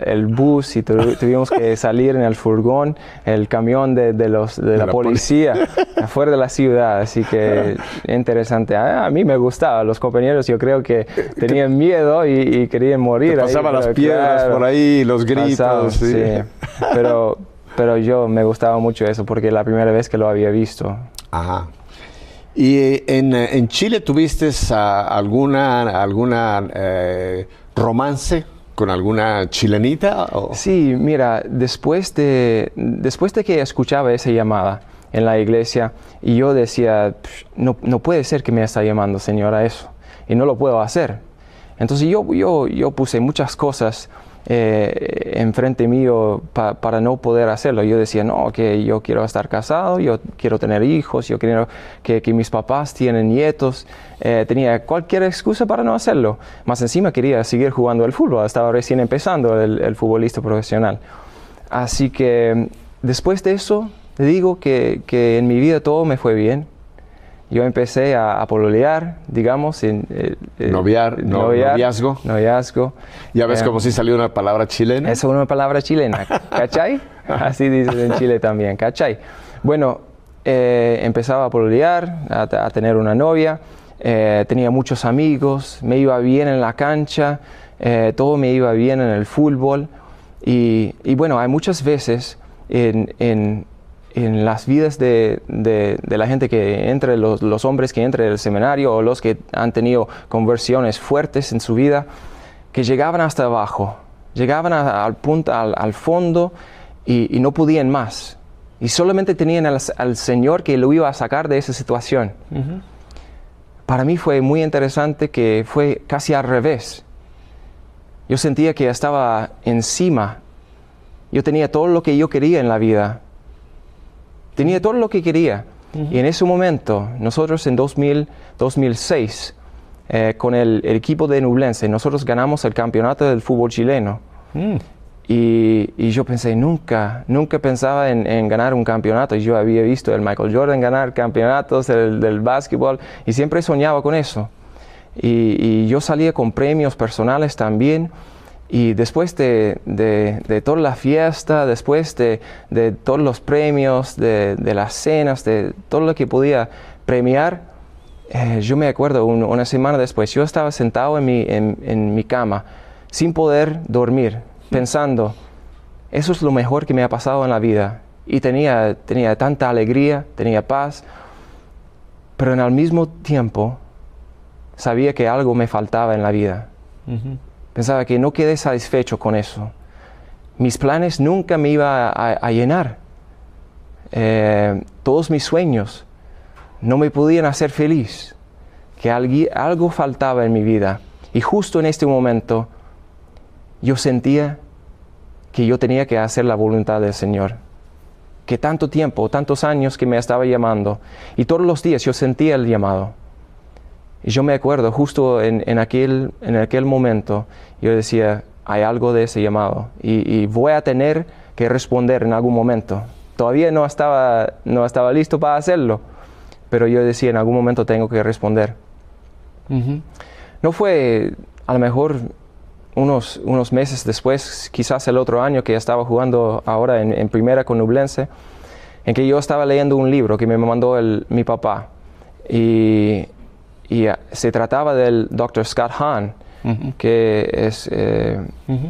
Speaker 4: el bus y tuvimos que *laughs* salir en el furgón, el camión de, los, de, la, policía *laughs* afuera de la ciudad. Así que interesante. A, mí me gustaba. Los compañeros yo creo que tenían miedo y, querían morir.
Speaker 3: pasaban las piedras por ahí, los gritos.
Speaker 4: sí. Pero, pero yo me gustaba mucho eso porque la primera vez que lo había visto.
Speaker 3: Ajá. ¿Y en, en Chile tuviste alguna, alguna eh, romance con alguna chilenita?
Speaker 4: Sí, mira, después de, después de que escuchaba esa llamada en la iglesia, y yo decía, no, no puede ser que me está llamando señora eso, y no lo puedo hacer. Entonces yo, yo, yo puse muchas cosas eh, enfrente mío para no poder hacerlo. Yo decía, no, que yo quiero estar casado, yo quiero tener hijos, yo quiero que, mis papás tienen nietos. Eh, tenía cualquier excusa para no hacerlo. Más encima quería seguir jugando el fútbol, estaba recién empezando el, futbolista profesional. Así que después de eso, digo que en mi vida todo me fue bien yo empecé a, a pololear, digamos, en,
Speaker 3: eh, eh, noviar, noviazgo.
Speaker 4: Noviazgo.
Speaker 3: Ya ves como si salió una palabra chilena.
Speaker 4: Es una palabra chilena, ¿cachai? *laughs* Así dicen en Chile también, ¿cachai? Bueno, eh, empezaba a pololear, a, a tener una novia, eh, tenía muchos amigos, me iba bien en la cancha, eh, todo me iba bien en el fútbol. Y, y bueno, hay muchas veces en, en- en las vidas de, de- de la gente que entre, los, los hombres que entran el seminario o los que han tenido conversiones fuertes en su vida, que llegaban hasta abajo, llegaban a- al punto, al, al fondo y, y no podían más. Y solamente tenían al, al Señor que lo iba a sacar de esa situación. Para mí fue muy interesante que fue casi al revés. Yo sentía que estaba encima. Yo tenía todo lo que yo quería en la vida. Tenía todo lo que quería. Y en ese momento, nosotros en 2000, 2006, eh, con el, el equipo de Nublense, nosotros ganamos el campeonato del fútbol chileno. Y, y yo pensé, nunca, nunca pensaba en, en ganar un campeonato. Yo había visto el Michael Jordan ganar campeonatos del, del básquetbol y siempre soñaba con eso. Y, y yo salía con premios personales también. Y después de, de- de toda la fiesta, después de, de todos los premios, de, las cenas, de todo lo que podía premiar, eh, yo me acuerdo un- una semana después, yo estaba sentado en mi, en, mi cama sin poder dormir, pensando, eso es lo mejor que me ha pasado en la vida. Y tenía, tenía tanta alegría, tenía paz, pero en el mismo tiempo sabía que algo me faltaba en la vida. Pensaba que no quedé satisfecho con eso. Mis planes nunca me iban a, llenar. Eh, todos mis sueños no me podían hacer feliz. Que algui- algo faltaba en mi vida. Y justo en este momento yo sentía que yo tenía que hacer la voluntad del Señor. Que tanto tiempo, tantos años que me estaba llamando. Y todos los días yo sentía el llamado. Y yo me acuerdo, justo en, en aquel, en aquel momento, yo decía, hay algo de ese llamado y, y voy a tener que responder en algún momento. Todavía no estaba, no estaba listo para hacerlo, pero yo decía, en algún momento tengo que responder. No fue a lo mejor unos, unos meses después, quizás el otro año que estaba jugando ahora en, en primera con Nublense, en que yo estaba leyendo un libro que me mandó el- mi papá. Y, y, ah, se trataba del Dr. Scott Hahn, que es, eh,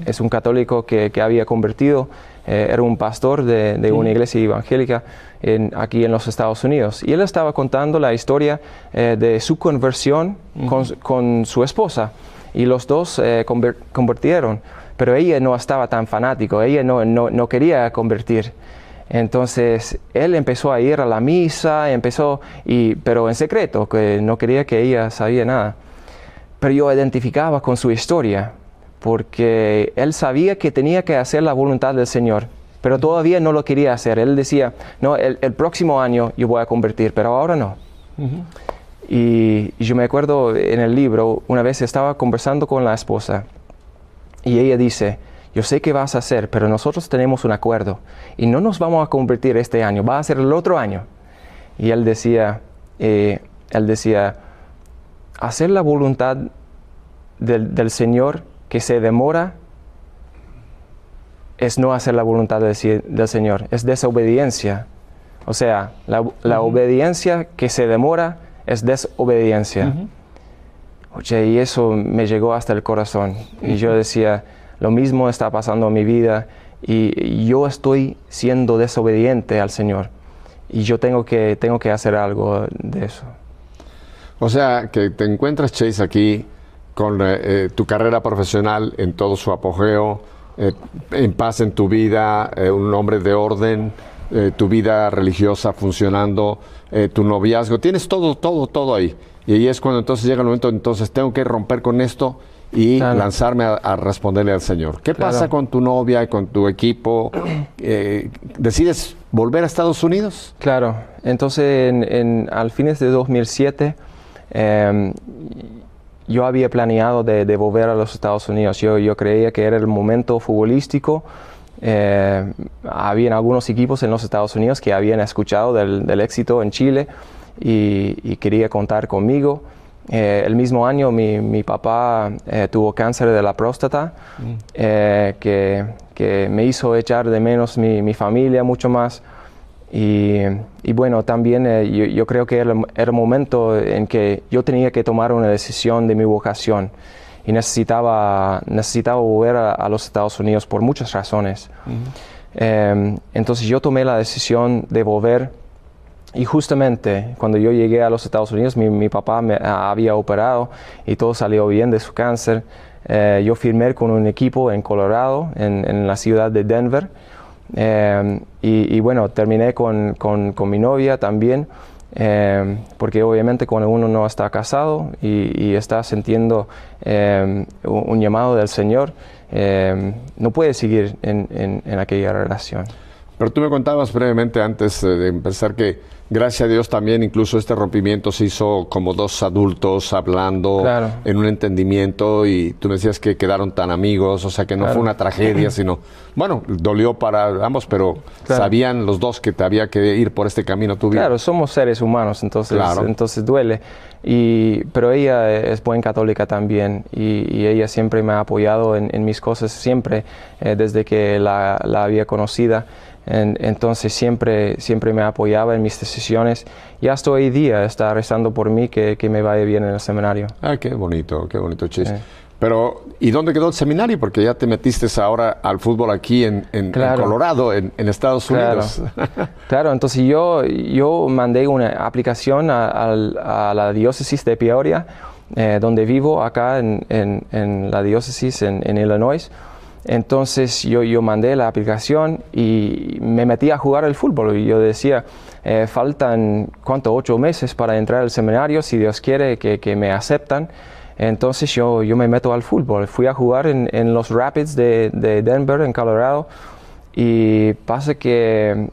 Speaker 4: es un católico que, que había convertido, eh, era un pastor de, de una iglesia evangélica en- aquí en los Estados Unidos. Y él estaba contando la historia eh, de su conversión con, su- con su esposa. Y los dos conver- convirtieron, pero ella no estaba tan fanático, ella no, no, no quería convertir. Entonces él empezó a ir a la misa, empezó, y, pero en secreto, que no quería que ella sabía nada. Pero yo identificaba con su historia, porque él sabía que tenía que hacer la voluntad del Señor, pero todavía no lo quería hacer. Él decía, no, el, el próximo año yo voy a convertir, pero ahora no. Y, y yo me acuerdo en el libro, una vez estaba conversando con la esposa y ella dice, yo sé qué vas a hacer, pero nosotros tenemos un acuerdo y no nos vamos a convertir este año, va a ser el otro año. Y él decía, eh, él decía, hacer la voluntad del, del Señor que se demora es no hacer la voluntad del, Señor, es desobediencia. O sea, la, la obediencia que se demora es desobediencia. Oye, y eso me llegó hasta el corazón. Y yo decía, lo mismo está pasando en mi vida y yo estoy siendo desobediente al Señor. Y yo tengo que, tengo que hacer algo de eso.
Speaker 3: O sea, que te encuentras, Chase, aquí con eh, eh, tu carrera profesional en todo su apogeo, eh, en paz en tu vida, un hombre de orden, tu vida religiosa funcionando, tu noviazgo, tienes todo, todo, todo ahí. Y ahí es cuando entonces llega el momento, entonces tengo que romper con esto y
Speaker 4: Claro.
Speaker 3: lanzarme a, a responderle al Señor. ¿Qué
Speaker 4: Claro.
Speaker 3: pasa con tu novia, con tu equipo? *clears throat* Eh, ¿Decides volver a Estados Unidos?
Speaker 4: Claro, entonces en, en- al fines de 2007 em, yo había planeado de, de volver a los Estados Unidos. Yo, yo creía que era el momento futbolístico. Eh, habían algunos equipos en los Estados Unidos que habían escuchado del, del éxito en Chile y, y quería contar conmigo. Eh, el mismo año mi, mi papá eh, tuvo cáncer de la próstata, eh, que, que me hizo echar de menos mi, mi familia mucho más. Y, y bueno, también yo, yo creo que era, era el momento en que yo tenía que tomar una decisión de mi vocación y necesitaba, necesitaba volver a, a los Estados Unidos por muchas razones. Eh, entonces yo tomé la decisión de volver y justamente cuando yo llegué a los Estados Unidos, mi, mi papá me ah, había operado y todo salió bien de su cáncer. Eh, yo firmé con un equipo en Colorado, en, en la ciudad de Denver. Eh, y, y bueno, terminé con, con- con mi novia también, eh, porque obviamente cuando uno no está casado y, y está sintiendo eh, un, un llamado del Señor, eh, no puede seguir en, en- en aquella relación.
Speaker 3: Pero tú me contabas brevemente antes eh, de empezar que, gracias a Dios, también incluso este rompimiento se hizo como dos adultos hablando
Speaker 4: Claro.
Speaker 3: en un entendimiento y tú me decías que quedaron tan amigos, o sea que no
Speaker 4: Claro.
Speaker 3: fue una tragedia, *clears throat* sino, bueno, dolió para ambos, pero
Speaker 4: Claro.
Speaker 3: sabían los dos que te había que ir por este camino tu vida.
Speaker 4: Claro, somos seres humanos, entonces, entonces duele. Y, pero ella es buen católica también y, y ella siempre me ha apoyado en, en mis cosas, siempre, eh, desde que la, la había conocida. En- entonces siempre, siempre me apoyaba en mis decisiones y hasta hoy día está rezando por mí que, que me vaya bien en el seminario.
Speaker 3: Ah, qué bonito, qué bonito, Chis.
Speaker 4: Sí.
Speaker 3: Pero, ¿y dónde quedó el seminario? Porque ya te metiste ahora al fútbol aquí en, en- en
Speaker 4: Claro.
Speaker 3: Colorado, en, en Estados
Speaker 4: Claro.
Speaker 3: Unidos. *laughs*
Speaker 4: Claro, entonces yo, yo mandé una aplicación a, al- a la diócesis de Peoria, eh, donde vivo acá en, en- en la diócesis en, en Illinois. Entonces yo, yo mandé la aplicación y me metí a jugar el fútbol y yo decía, eh, faltan, ¿cuánto? Ocho meses para entrar al seminario, si Dios quiere que, que me aceptan. Entonces yo, yo me meto al fútbol. Fui a jugar en, en los Rapids de, de Denver, en Colorado. Y pasa que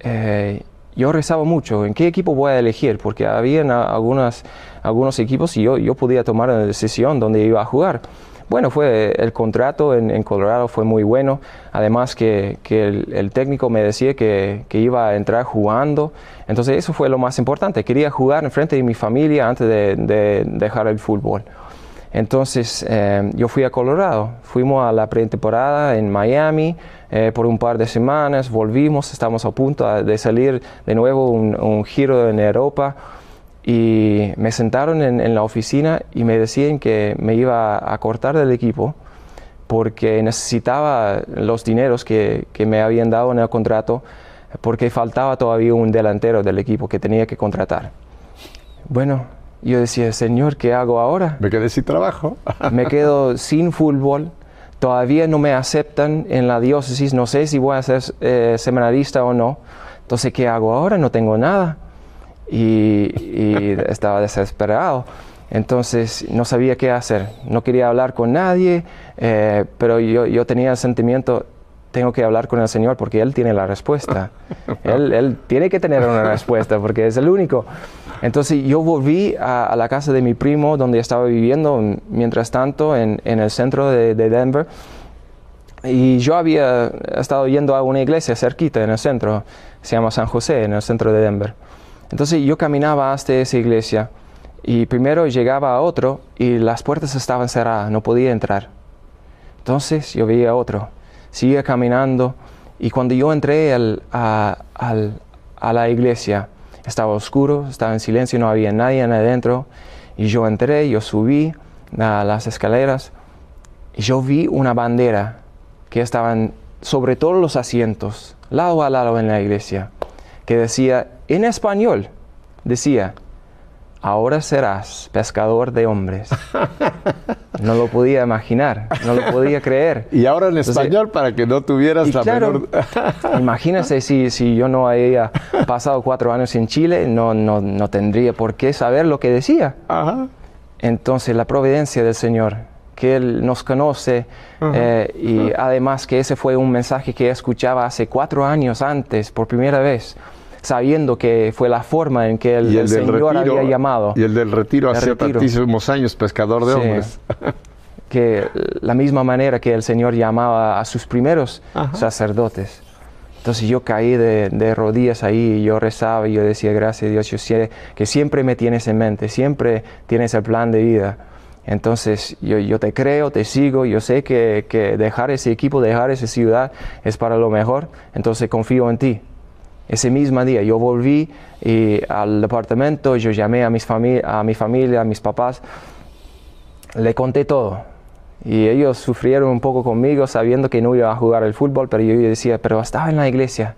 Speaker 4: eh, yo rezaba mucho en qué equipo voy a elegir, porque había algunas, algunos equipos y yo, yo podía tomar una decisión dónde iba a jugar. Bueno, fue el contrato en, Colorado fue muy bueno, además que, el, técnico me decía que, iba a entrar jugando, entonces eso fue lo más importante, quería jugar en frente de mi familia antes de, de dejar el fútbol. Entonces eh, yo fui a Colorado, fuimos a la pretemporada en Miami eh, por un par de semanas, volvimos, estamos a punto de salir de nuevo un, un giro en Europa y me sentaron en, en, la oficina y me decían que me iba a cortar del equipo porque necesitaba los dineros que, que me habían dado en el contrato porque faltaba todavía un delantero del equipo que tenía que contratar. Bueno, yo decía, Señor, ¿qué hago ahora?
Speaker 3: Me quedé sin trabajo. *laughs*
Speaker 4: me quedo sin fútbol, todavía no me aceptan en la diócesis, no sé si voy a ser eh, seminarista o no. Entonces, ¿qué hago ahora? No tengo nada. Y, y estaba desesperado. Entonces, no sabía qué hacer. No quería hablar con nadie, eh, pero yo, yo tenía el sentimiento, tengo que hablar con el Señor porque Él tiene la respuesta. *laughs* él, él, tiene que tener una respuesta porque es el único. Entonces yo volví a, a, la casa de mi primo donde estaba viviendo mientras tanto en, en el centro de, de, Denver. Y yo había estado yendo a una iglesia cerquita en el centro, se llama San José, en el centro de Denver. Entonces yo caminaba hasta esa iglesia y primero llegaba a otro y las puertas estaban cerradas, no podía entrar. Entonces yo veía otro, seguía caminando y cuando yo entré al, a, a la iglesia, estaba oscuro, estaba en silencio, no había nadie adentro. Y yo entré, yo subí a las escaleras y yo vi una bandera que estaban sobre todos los asientos, lado a lado en la iglesia, que decía en español, decía, ahora serás pescador de hombres. *laughs* No lo podía imaginar, no lo podía creer. *laughs*
Speaker 3: Y ahora en español Entonces, para que no tuvieras la
Speaker 4: claro,
Speaker 3: menor... *laughs*
Speaker 4: imagínese si, si yo no había pasado cuatro años en Chile, no, no, no tendría por qué saber lo que decía.
Speaker 3: Ajá.
Speaker 4: Entonces la providencia del Señor, que Él nos conoce eh, y además que ese fue un mensaje que escuchaba hace cuatro años antes por primera vez sabiendo que fue la forma en que el,
Speaker 3: el,
Speaker 4: el Señor
Speaker 3: retiro,
Speaker 4: había llamado.
Speaker 3: Y el del retiro
Speaker 4: el
Speaker 3: hace
Speaker 4: retiro.
Speaker 3: tantísimos años, pescador de
Speaker 4: Sí.
Speaker 3: hombres. *laughs*
Speaker 4: que la misma manera que el Señor llamaba a sus primeros
Speaker 3: Ajá.
Speaker 4: sacerdotes. Entonces yo caí de, de, rodillas ahí y yo rezaba y yo decía, gracias a Dios, yo sé que siempre me tienes en mente, siempre tienes el plan de vida. Entonces yo, yo te creo, te sigo, yo sé que, que, dejar ese equipo, dejar esa ciudad es para lo mejor, entonces confío en ti. Ese mismo día yo volví y al departamento, yo llamé a, mis a mi familia, a mis papás, le conté todo. Y ellos sufrieron un poco conmigo sabiendo que no iba a jugar el fútbol, pero yo decía, pero estaba en la iglesia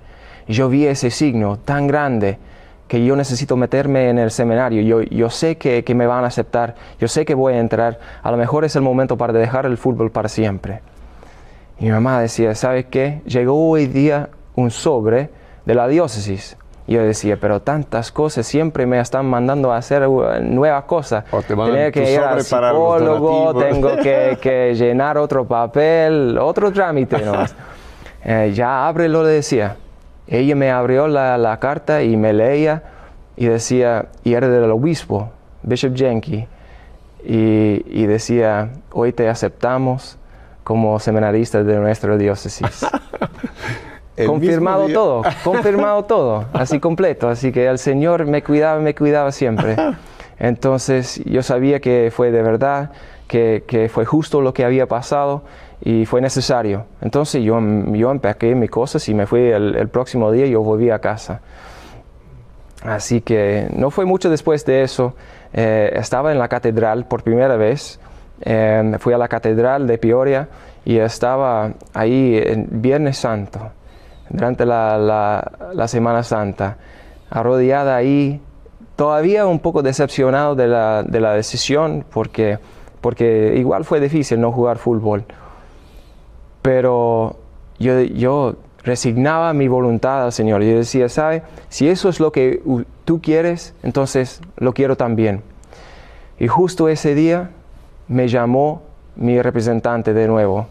Speaker 4: yo vi ese signo tan grande que yo necesito meterme en el seminario, yo, yo sé que, que, me van a aceptar, yo sé que voy a entrar, a lo mejor es el momento para dejar el fútbol para siempre. Y mi mamá decía, ¿sabes qué? Llegó hoy día un sobre de la diócesis. Y yo decía, pero tantas cosas siempre me están mandando a hacer nuevas cosas.
Speaker 3: O te
Speaker 4: que ir al psicólogo, tengo que, *laughs* que, llenar otro papel, otro trámite nomás. eh, ya ábrelo, le decía. Ella me abrió la, la, carta y me leía y decía, y era del obispo, Bishop Jenke, y, y decía, hoy te aceptamos como seminarista de nuestra diócesis. *laughs* confirmado todo, *laughs* confirmado todo, así completo. Así que el Señor me cuidaba, me cuidaba siempre. Entonces yo sabía que fue de verdad, que, que fue justo lo que había pasado y fue necesario. Entonces yo, yo empaqué mis cosas y me fui el, el próximo día y yo volví a casa. Así que no fue mucho después de eso. Eh, estaba en la catedral por primera vez. Eh, fui a la catedral de Peoria y estaba ahí en Viernes Santo durante la, Semana Santa, arrodillada ahí, todavía un poco decepcionado de la, de la decisión, porque, porque igual fue difícil no jugar fútbol. Pero yo, yo resignaba mi voluntad al Señor. Yo decía, ¿sabe? Si eso es lo que tú quieres, entonces lo quiero también. Y justo ese día me llamó mi representante de nuevo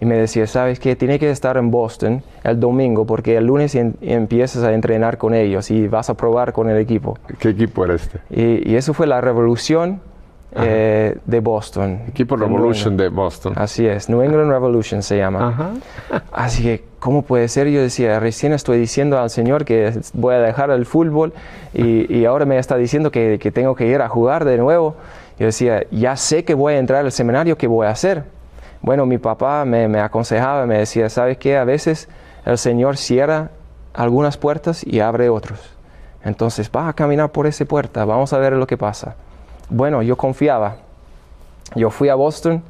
Speaker 4: y me decía, ¿sabes qué? Tiene que estar en Boston el domingo porque el lunes en, empiezas a entrenar con ellos y vas a probar con el equipo.
Speaker 3: ¿Qué equipo era este?
Speaker 4: Y, y eso fue la revolución eh, de Boston.
Speaker 3: Equipo Revolution de Boston.
Speaker 4: Así es, New England Revolution se llama.
Speaker 3: Ajá. *laughs*
Speaker 4: Así que, ¿cómo puede ser? Yo decía, recién estoy diciendo al Señor que voy a dejar el fútbol y, y ahora me está diciendo que, que tengo que ir a jugar de nuevo. Yo decía, ya sé que voy a entrar al seminario, ¿qué voy a hacer? Bueno, mi papá me, me, aconsejaba, me decía, ¿sabes qué? A veces el Señor cierra algunas puertas y abre otras. Entonces, vas a caminar por esa puerta, vamos a ver lo que pasa. Bueno, yo confiaba. Yo fui a Boston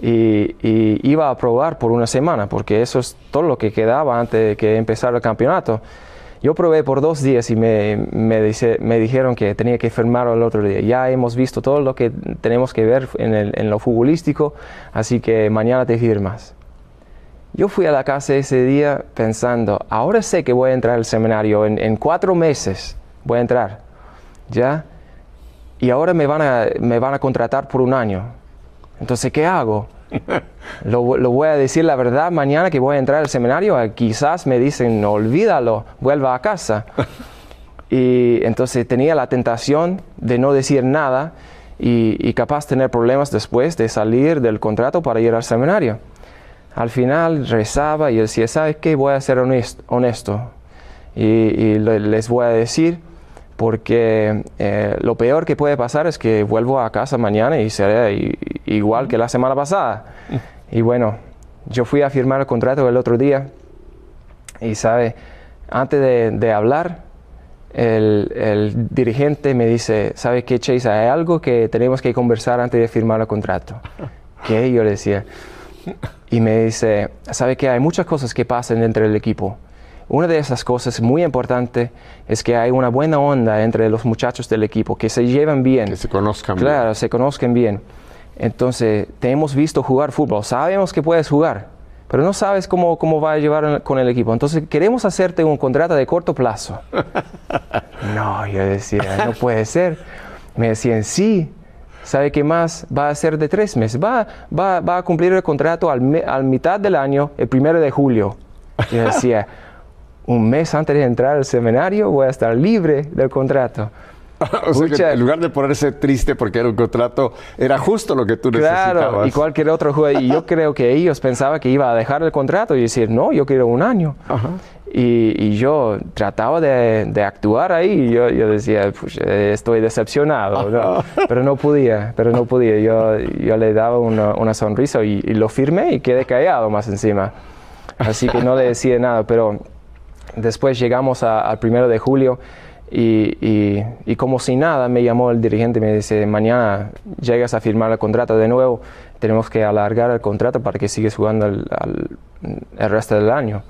Speaker 4: y, y, iba a probar por una semana, porque eso es todo lo que quedaba antes de que empezara el campeonato. Yo probé por dos días y me, me, dijeron que tenía que firmar el otro día. Ya hemos visto todo lo que tenemos que ver en lo futbolístico, así que mañana te firmas. Yo fui a la casa ese día pensando, ahora sé que voy a entrar al seminario, en, en cuatro meses voy a entrar, ¿ya? Y ahora me van, a, me van a contratar por un año. Entonces, ¿qué hago? *laughs* Lo, lo, voy a decir la verdad mañana que voy a entrar al seminario. Quizás me dicen, olvídalo, vuelva a casa. *laughs* Y entonces tenía la tentación de no decir nada y, y capaz tener problemas después de salir del contrato para ir al seminario. Al final rezaba y decía, ¿sabes qué? Voy a ser honesto. honesto. Y, y, les voy a decir, porque eh, lo peor que puede pasar es que vuelvo a casa mañana y seré igual que la semana pasada. Y bueno, yo fui a firmar el contrato el otro día y, ¿sabe? Antes de, de hablar, el, el, dirigente me dice, ¿sabe qué, Chase? Hay algo que tenemos que conversar antes de firmar el contrato. *laughs* ¿Qué? Yo le decía. Y me dice, ¿sabe qué? Hay muchas cosas que pasan dentro del equipo. Una de esas cosas muy importante es que hay una buena onda entre los muchachos del equipo, que se llevan bien.
Speaker 3: Que se conozcan
Speaker 4: claro,
Speaker 3: bien.
Speaker 4: Claro, se conozcan bien. Entonces, te hemos visto jugar fútbol, sabemos que puedes jugar, pero no sabes cómo, cómo va a llevar con el equipo. Entonces, queremos hacerte un contrato de corto plazo. *laughs* no, yo decía, no puede ser. Me decían, sí. ¿Sabe qué más? Va a ser de tres meses. Va, va, va a cumplir el contrato al, me, al mitad del año, el primero de julio. Yo decía, un mes antes de entrar al seminario voy a estar libre del contrato. *laughs*
Speaker 3: o sea que en lugar de ponerse triste porque era un contrato, era justo lo que tú necesitabas.
Speaker 4: Claro, y cualquier otro jugador. Y yo *laughs* creo que ellos pensaban que iba a dejar el contrato y decir, no, yo quiero un año. Y, y yo trataba de, de actuar ahí. y Yo, yo decía, pues, estoy decepcionado. ¿no? *laughs* Pero no podía, pero no podía. Yo, yo le daba una, una sonrisa y, y lo firmé y quedé callado más encima. Así que no le decía nada. Pero después llegamos a- al primero de julio y, y- y como si nada me llamó el dirigente y me dice, mañana llegas a firmar el contrato de nuevo, tenemos que alargar el contrato para que sigas jugando el, al- el resto del año.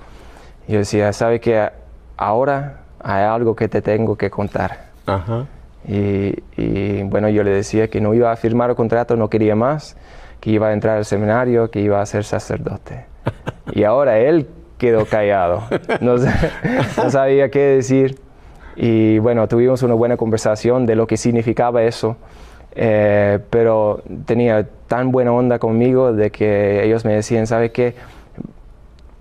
Speaker 4: Y yo decía, ¿sabe que ahora hay algo que te tengo que contar?
Speaker 3: Ajá.
Speaker 4: Y, y, bueno, yo le decía que no iba a firmar el contrato, no quería más, que iba a entrar al seminario, que iba a ser sacerdote. *laughs* Y ahora él quedó callado, no, sa- *laughs* no sabía qué decir. Y bueno, tuvimos una buena conversación de lo que significaba eso, eh, pero tenía tan buena onda conmigo de que ellos me decían, ¿sabe qué?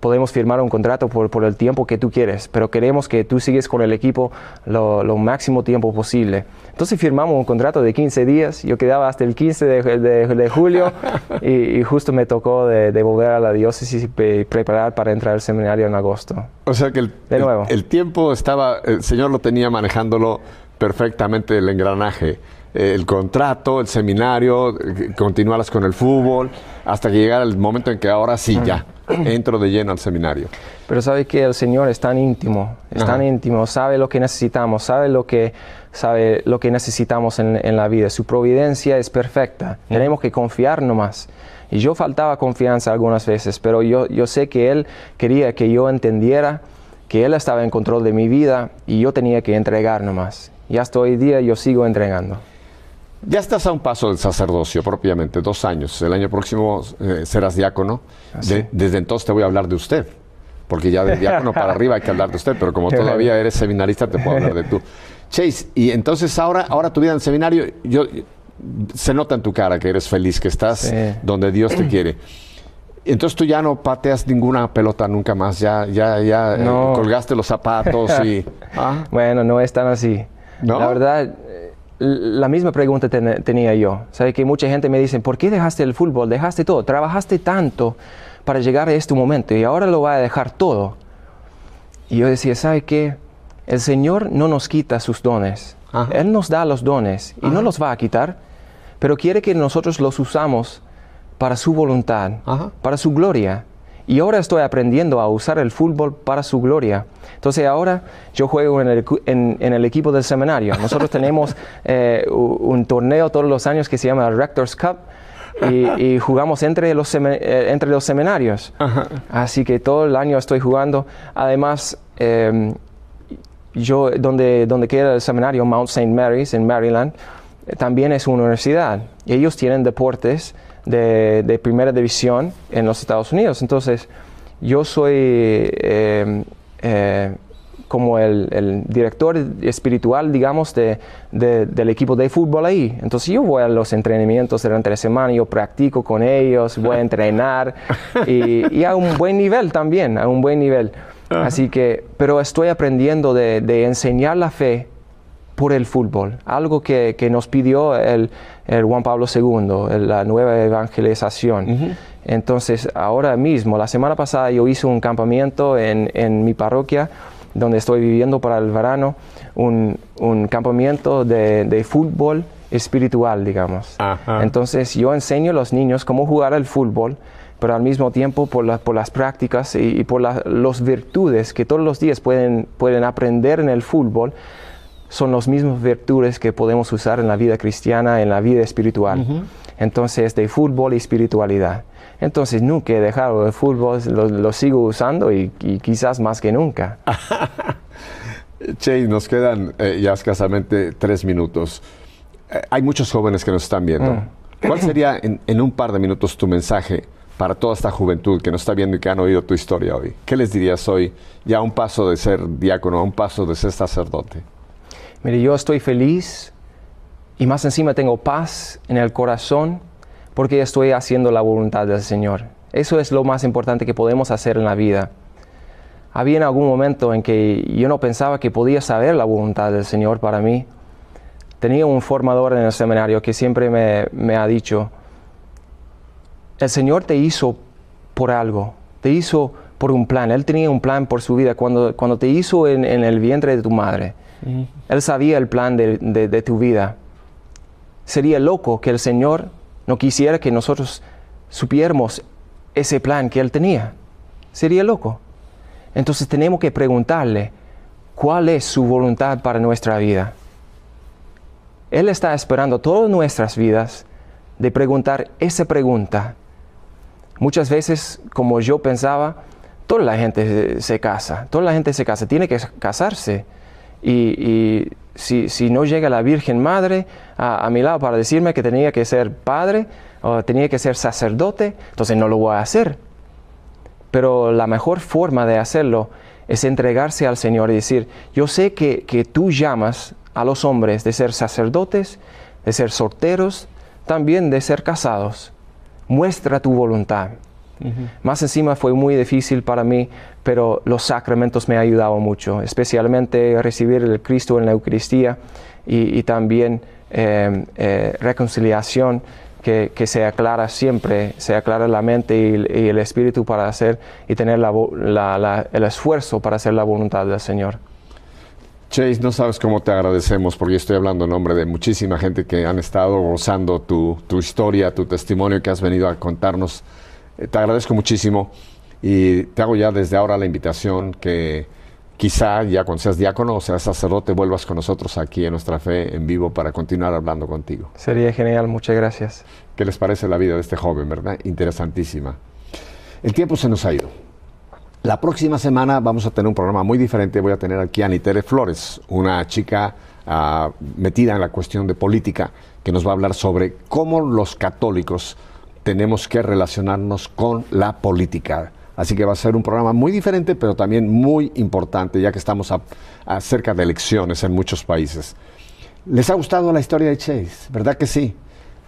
Speaker 4: Podemos firmar un contrato por, por el tiempo que tú quieres, pero queremos que tú sigues con el equipo lo, lo máximo tiempo posible. Entonces firmamos un contrato de 15 días, yo quedaba hasta el 15 de, de- de julio *laughs* y, y justo me tocó de, de volver a la diócesis y pre- preparar para entrar al seminario en agosto.
Speaker 3: O sea que el,
Speaker 4: De
Speaker 3: el-
Speaker 4: nuevo.
Speaker 3: el tiempo estaba, el señor lo tenía manejándolo perfectamente el engranaje. Eh, El contrato, el seminario, eh, continuaras con el fútbol, hasta que llegara el momento en que ahora sí, ya, *coughs* entro de lleno al seminario.
Speaker 4: Pero sabe que el Señor es tan íntimo, es tan íntimo, sabe lo que necesitamos, sabe lo que, sabe lo que necesitamos en, en la vida. Su providencia es perfecta, tenemos que confiar nomás. Y yo faltaba confianza algunas veces, pero yo, yo sé que Él quería que yo entendiera que Él estaba en control de mi vida y yo tenía que entregar nomás. Y hasta hoy día yo sigo entregando.
Speaker 3: Ya estás a un paso del sacerdocio propiamente, dos años. El año próximo eh, serás diácono. De- desde entonces te voy a hablar de usted, porque ya de diácono para arriba hay que hablar de usted, pero como *laughs* todavía eres seminarista te puedo hablar de tú. Chase, y entonces ahora, ahora tu vida en el seminario, yo, se nota en tu cara que eres feliz, que estás
Speaker 4: Sí.
Speaker 3: donde Dios te *clears throat* quiere. Entonces tú ya no pateas ninguna pelota nunca más, ya, ya, ya eh,
Speaker 4: No.
Speaker 3: colgaste los zapatos y... *laughs* Ah,
Speaker 4: Bueno, no es tan así.
Speaker 3: ¿No?
Speaker 4: La verdad, eh, la misma pregunta ten- tenía yo. Sabe que mucha gente me dice, ¿por qué dejaste el fútbol? Dejaste todo, trabajaste tanto para llegar a este momento y ahora lo va a dejar todo. Y yo decía, ¿sabe qué? El Señor no nos quita sus dones.
Speaker 3: Ajá.
Speaker 4: Él nos da los dones y no los va a quitar, pero quiere que nosotros los usamos para su voluntad,
Speaker 3: Ajá.
Speaker 4: para su gloria. Y ahora estoy aprendiendo a usar el fútbol para su gloria. Entonces ahora yo juego en el, equi- en- en el equipo del seminario. Nosotros tenemos *laughs* eh, un torneo todos los años que se llama Rector's Cup y, y jugamos entre los, eh, entre los seminarios. Así que todo el año estoy jugando. Además, em, yo, donde, donde queda el seminario, Mount St. Mary's en Maryland, eh, también es una universidad. Ellos tienen deportes de, de primera división en los Estados Unidos. Entonces, yo soy eh, eh, como el, el director espiritual, digamos, de, de- del equipo de fútbol ahí. Entonces, yo voy a los entrenamientos durante la semana, yo practico con ellos, voy a *laughs* entrenar y, y a un buen nivel también, a un buen nivel. Así que, pero estoy aprendiendo de, de enseñar la fe por el fútbol, algo que, que nos pidió el, el Juan Pablo II, el- la nueva evangelización. Entonces, ahora mismo, la semana pasada yo hice un campamento en, en mi parroquia, donde estoy viviendo para el verano, un, un campamento de, de fútbol espiritual, digamos.
Speaker 3: Ajá.
Speaker 4: Entonces, yo enseño a los niños cómo jugar al fútbol, pero al mismo tiempo por, la- por las prácticas y, y por las virtudes que todos los días pueden, pueden aprender en el fútbol, son las mismas virtudes que podemos usar en la vida cristiana, en la vida espiritual. Entonces, de fútbol y espiritualidad. Entonces, nunca he dejado el fútbol, lo, lo sigo usando y, y quizás más que nunca. *laughs*
Speaker 3: Che, nos quedan eh, ya escasamente tres minutos. Eh, hay muchos jóvenes que nos están viendo.
Speaker 4: Mm.
Speaker 3: ¿Cuál sería en, en un par de minutos tu mensaje para toda esta juventud que nos está viendo y que han oído tu historia hoy? ¿Qué les dirías hoy, ya a un paso de ser diácono, a un paso de ser sacerdote?
Speaker 4: Mire, yo estoy feliz y más encima tengo paz en el corazón porque estoy haciendo la voluntad del Señor. Eso es lo más importante que podemos hacer en la vida. Había en algún momento en que yo no pensaba que podía saber la voluntad del Señor para mí, tenía un formador en el seminario que siempre me, ha dicho, el Señor te hizo por algo, te hizo por un plan, Él tenía un plan por su vida. Cuando, cuando te hizo en el vientre de tu madre, Él sabía el plan de, de, tu vida. Sería loco que el Señor no quisiera que nosotros supiéramos ese plan que Él tenía. Sería loco. Entonces tenemos que preguntarle cuál es su voluntad para nuestra vida. Él está esperando todas nuestras vidas de preguntar esa pregunta. Muchas veces, como yo pensaba, toda la gente se casa, toda la gente se casa, tiene que casarse. Y, si, no llega la Virgen Madre a, a, mi lado para decirme que tenía que ser padre o tenía que ser sacerdote, entonces no lo voy a hacer. Pero la mejor forma de hacerlo es entregarse al Señor y decir, yo sé que, que tú llamas a los hombres de ser sacerdotes, de ser solteros, también de ser casados. Muestra tu voluntad. Uh -huh. Más encima fue muy difícil para mí, pero los sacramentos me han ayudado mucho, especialmente recibir el Cristo en la Eucaristía y, y también eh, eh, reconciliación que, que, se aclara siempre, se aclara la mente y, y el espíritu para hacer y tener la, la, la, el esfuerzo para hacer la voluntad del Señor.
Speaker 3: Chase, no sabes cómo te agradecemos, porque yo estoy hablando en nombre de muchísima gente que han estado gozando tu, tu historia, tu testimonio que has venido a contarnos. Eh, te agradezco muchísimo y te hago ya desde ahora la invitación que quizá ya cuando seas diácono o seas sacerdote vuelvas con nosotros aquí en Nuestra Fe en vivo para continuar hablando contigo.
Speaker 4: Sería genial, muchas gracias.
Speaker 3: ¿Qué les parece la vida de este joven, verdad? Interesantísima. El tiempo se nos ha ido. La próxima semana vamos a tener un programa muy diferente. Voy a tener aquí a Anitere Flores, una chica uh, metida en la cuestión de política, que nos va a hablar sobre cómo los católicos tenemos que relacionarnos con la política. Así que va a ser un programa muy diferente, pero también muy importante, ya que estamos a, cerca de elecciones en muchos países. ¿Les ha gustado la historia de Chase? ¿Verdad que sí?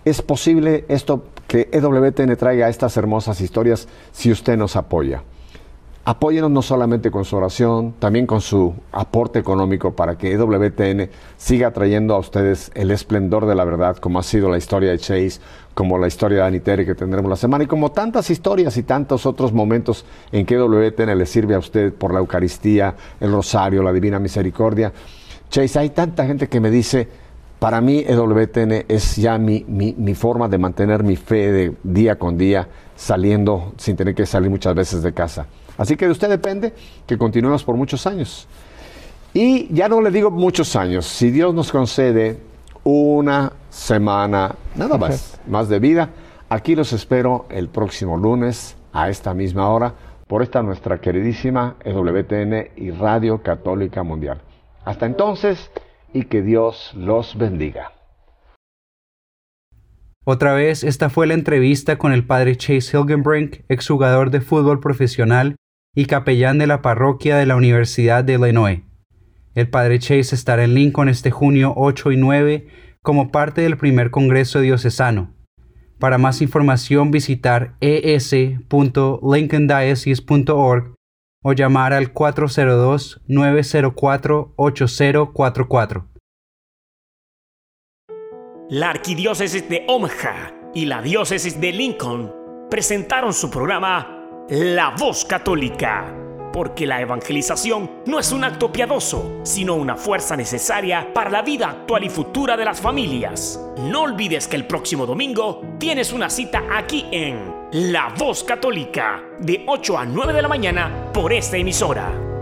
Speaker 3: Es posible esto que EWTN traiga estas hermosas historias si usted nos apoya. Apóyenos no solamente con su oración, también con su aporte económico para que EWTN siga trayendo a ustedes el esplendor de la verdad, como ha sido la historia de Chase, como la historia de Aniteri que tendremos la semana, y como tantas historias y tantos otros momentos en que EWTN le sirve a usted por la Eucaristía, el Rosario, la Divina Misericordia. Chase, hay tanta gente que me dice, para mí EWTN es ya mi, mi, mi forma de mantener mi fe de día con día, saliendo sin tener que salir muchas veces de casa. Así que de usted depende que continuemos por muchos años. Y ya no le digo muchos años, si Dios nos concede una semana, nada más, más de vida, aquí los espero el próximo lunes a esta misma hora por esta nuestra queridísima EWTN y Radio Católica Mundial. Hasta entonces y que Dios los bendiga.
Speaker 2: Otra vez, esta fue la entrevista con el padre Chase Hilgenbrink, exjugador de fútbol profesional y capellán de la parroquia de la Universidad de Illinois. El padre Chase estará en Lincoln este junio 8 y 9 como parte del primer Congreso Diocesano. Para más información visitar es.lincolndiocese.org o llamar al 402-904-8044.
Speaker 1: La Arquidiócesis de Omaha y la Diócesis de Lincoln presentaron su programa la voz católica, porque la evangelización no es un acto piadoso, sino una fuerza necesaria para la vida actual y futura de las familias. No olvides que el próximo domingo tienes una cita aquí en La Voz Católica, de 8 a 9 de la mañana por esta emisora.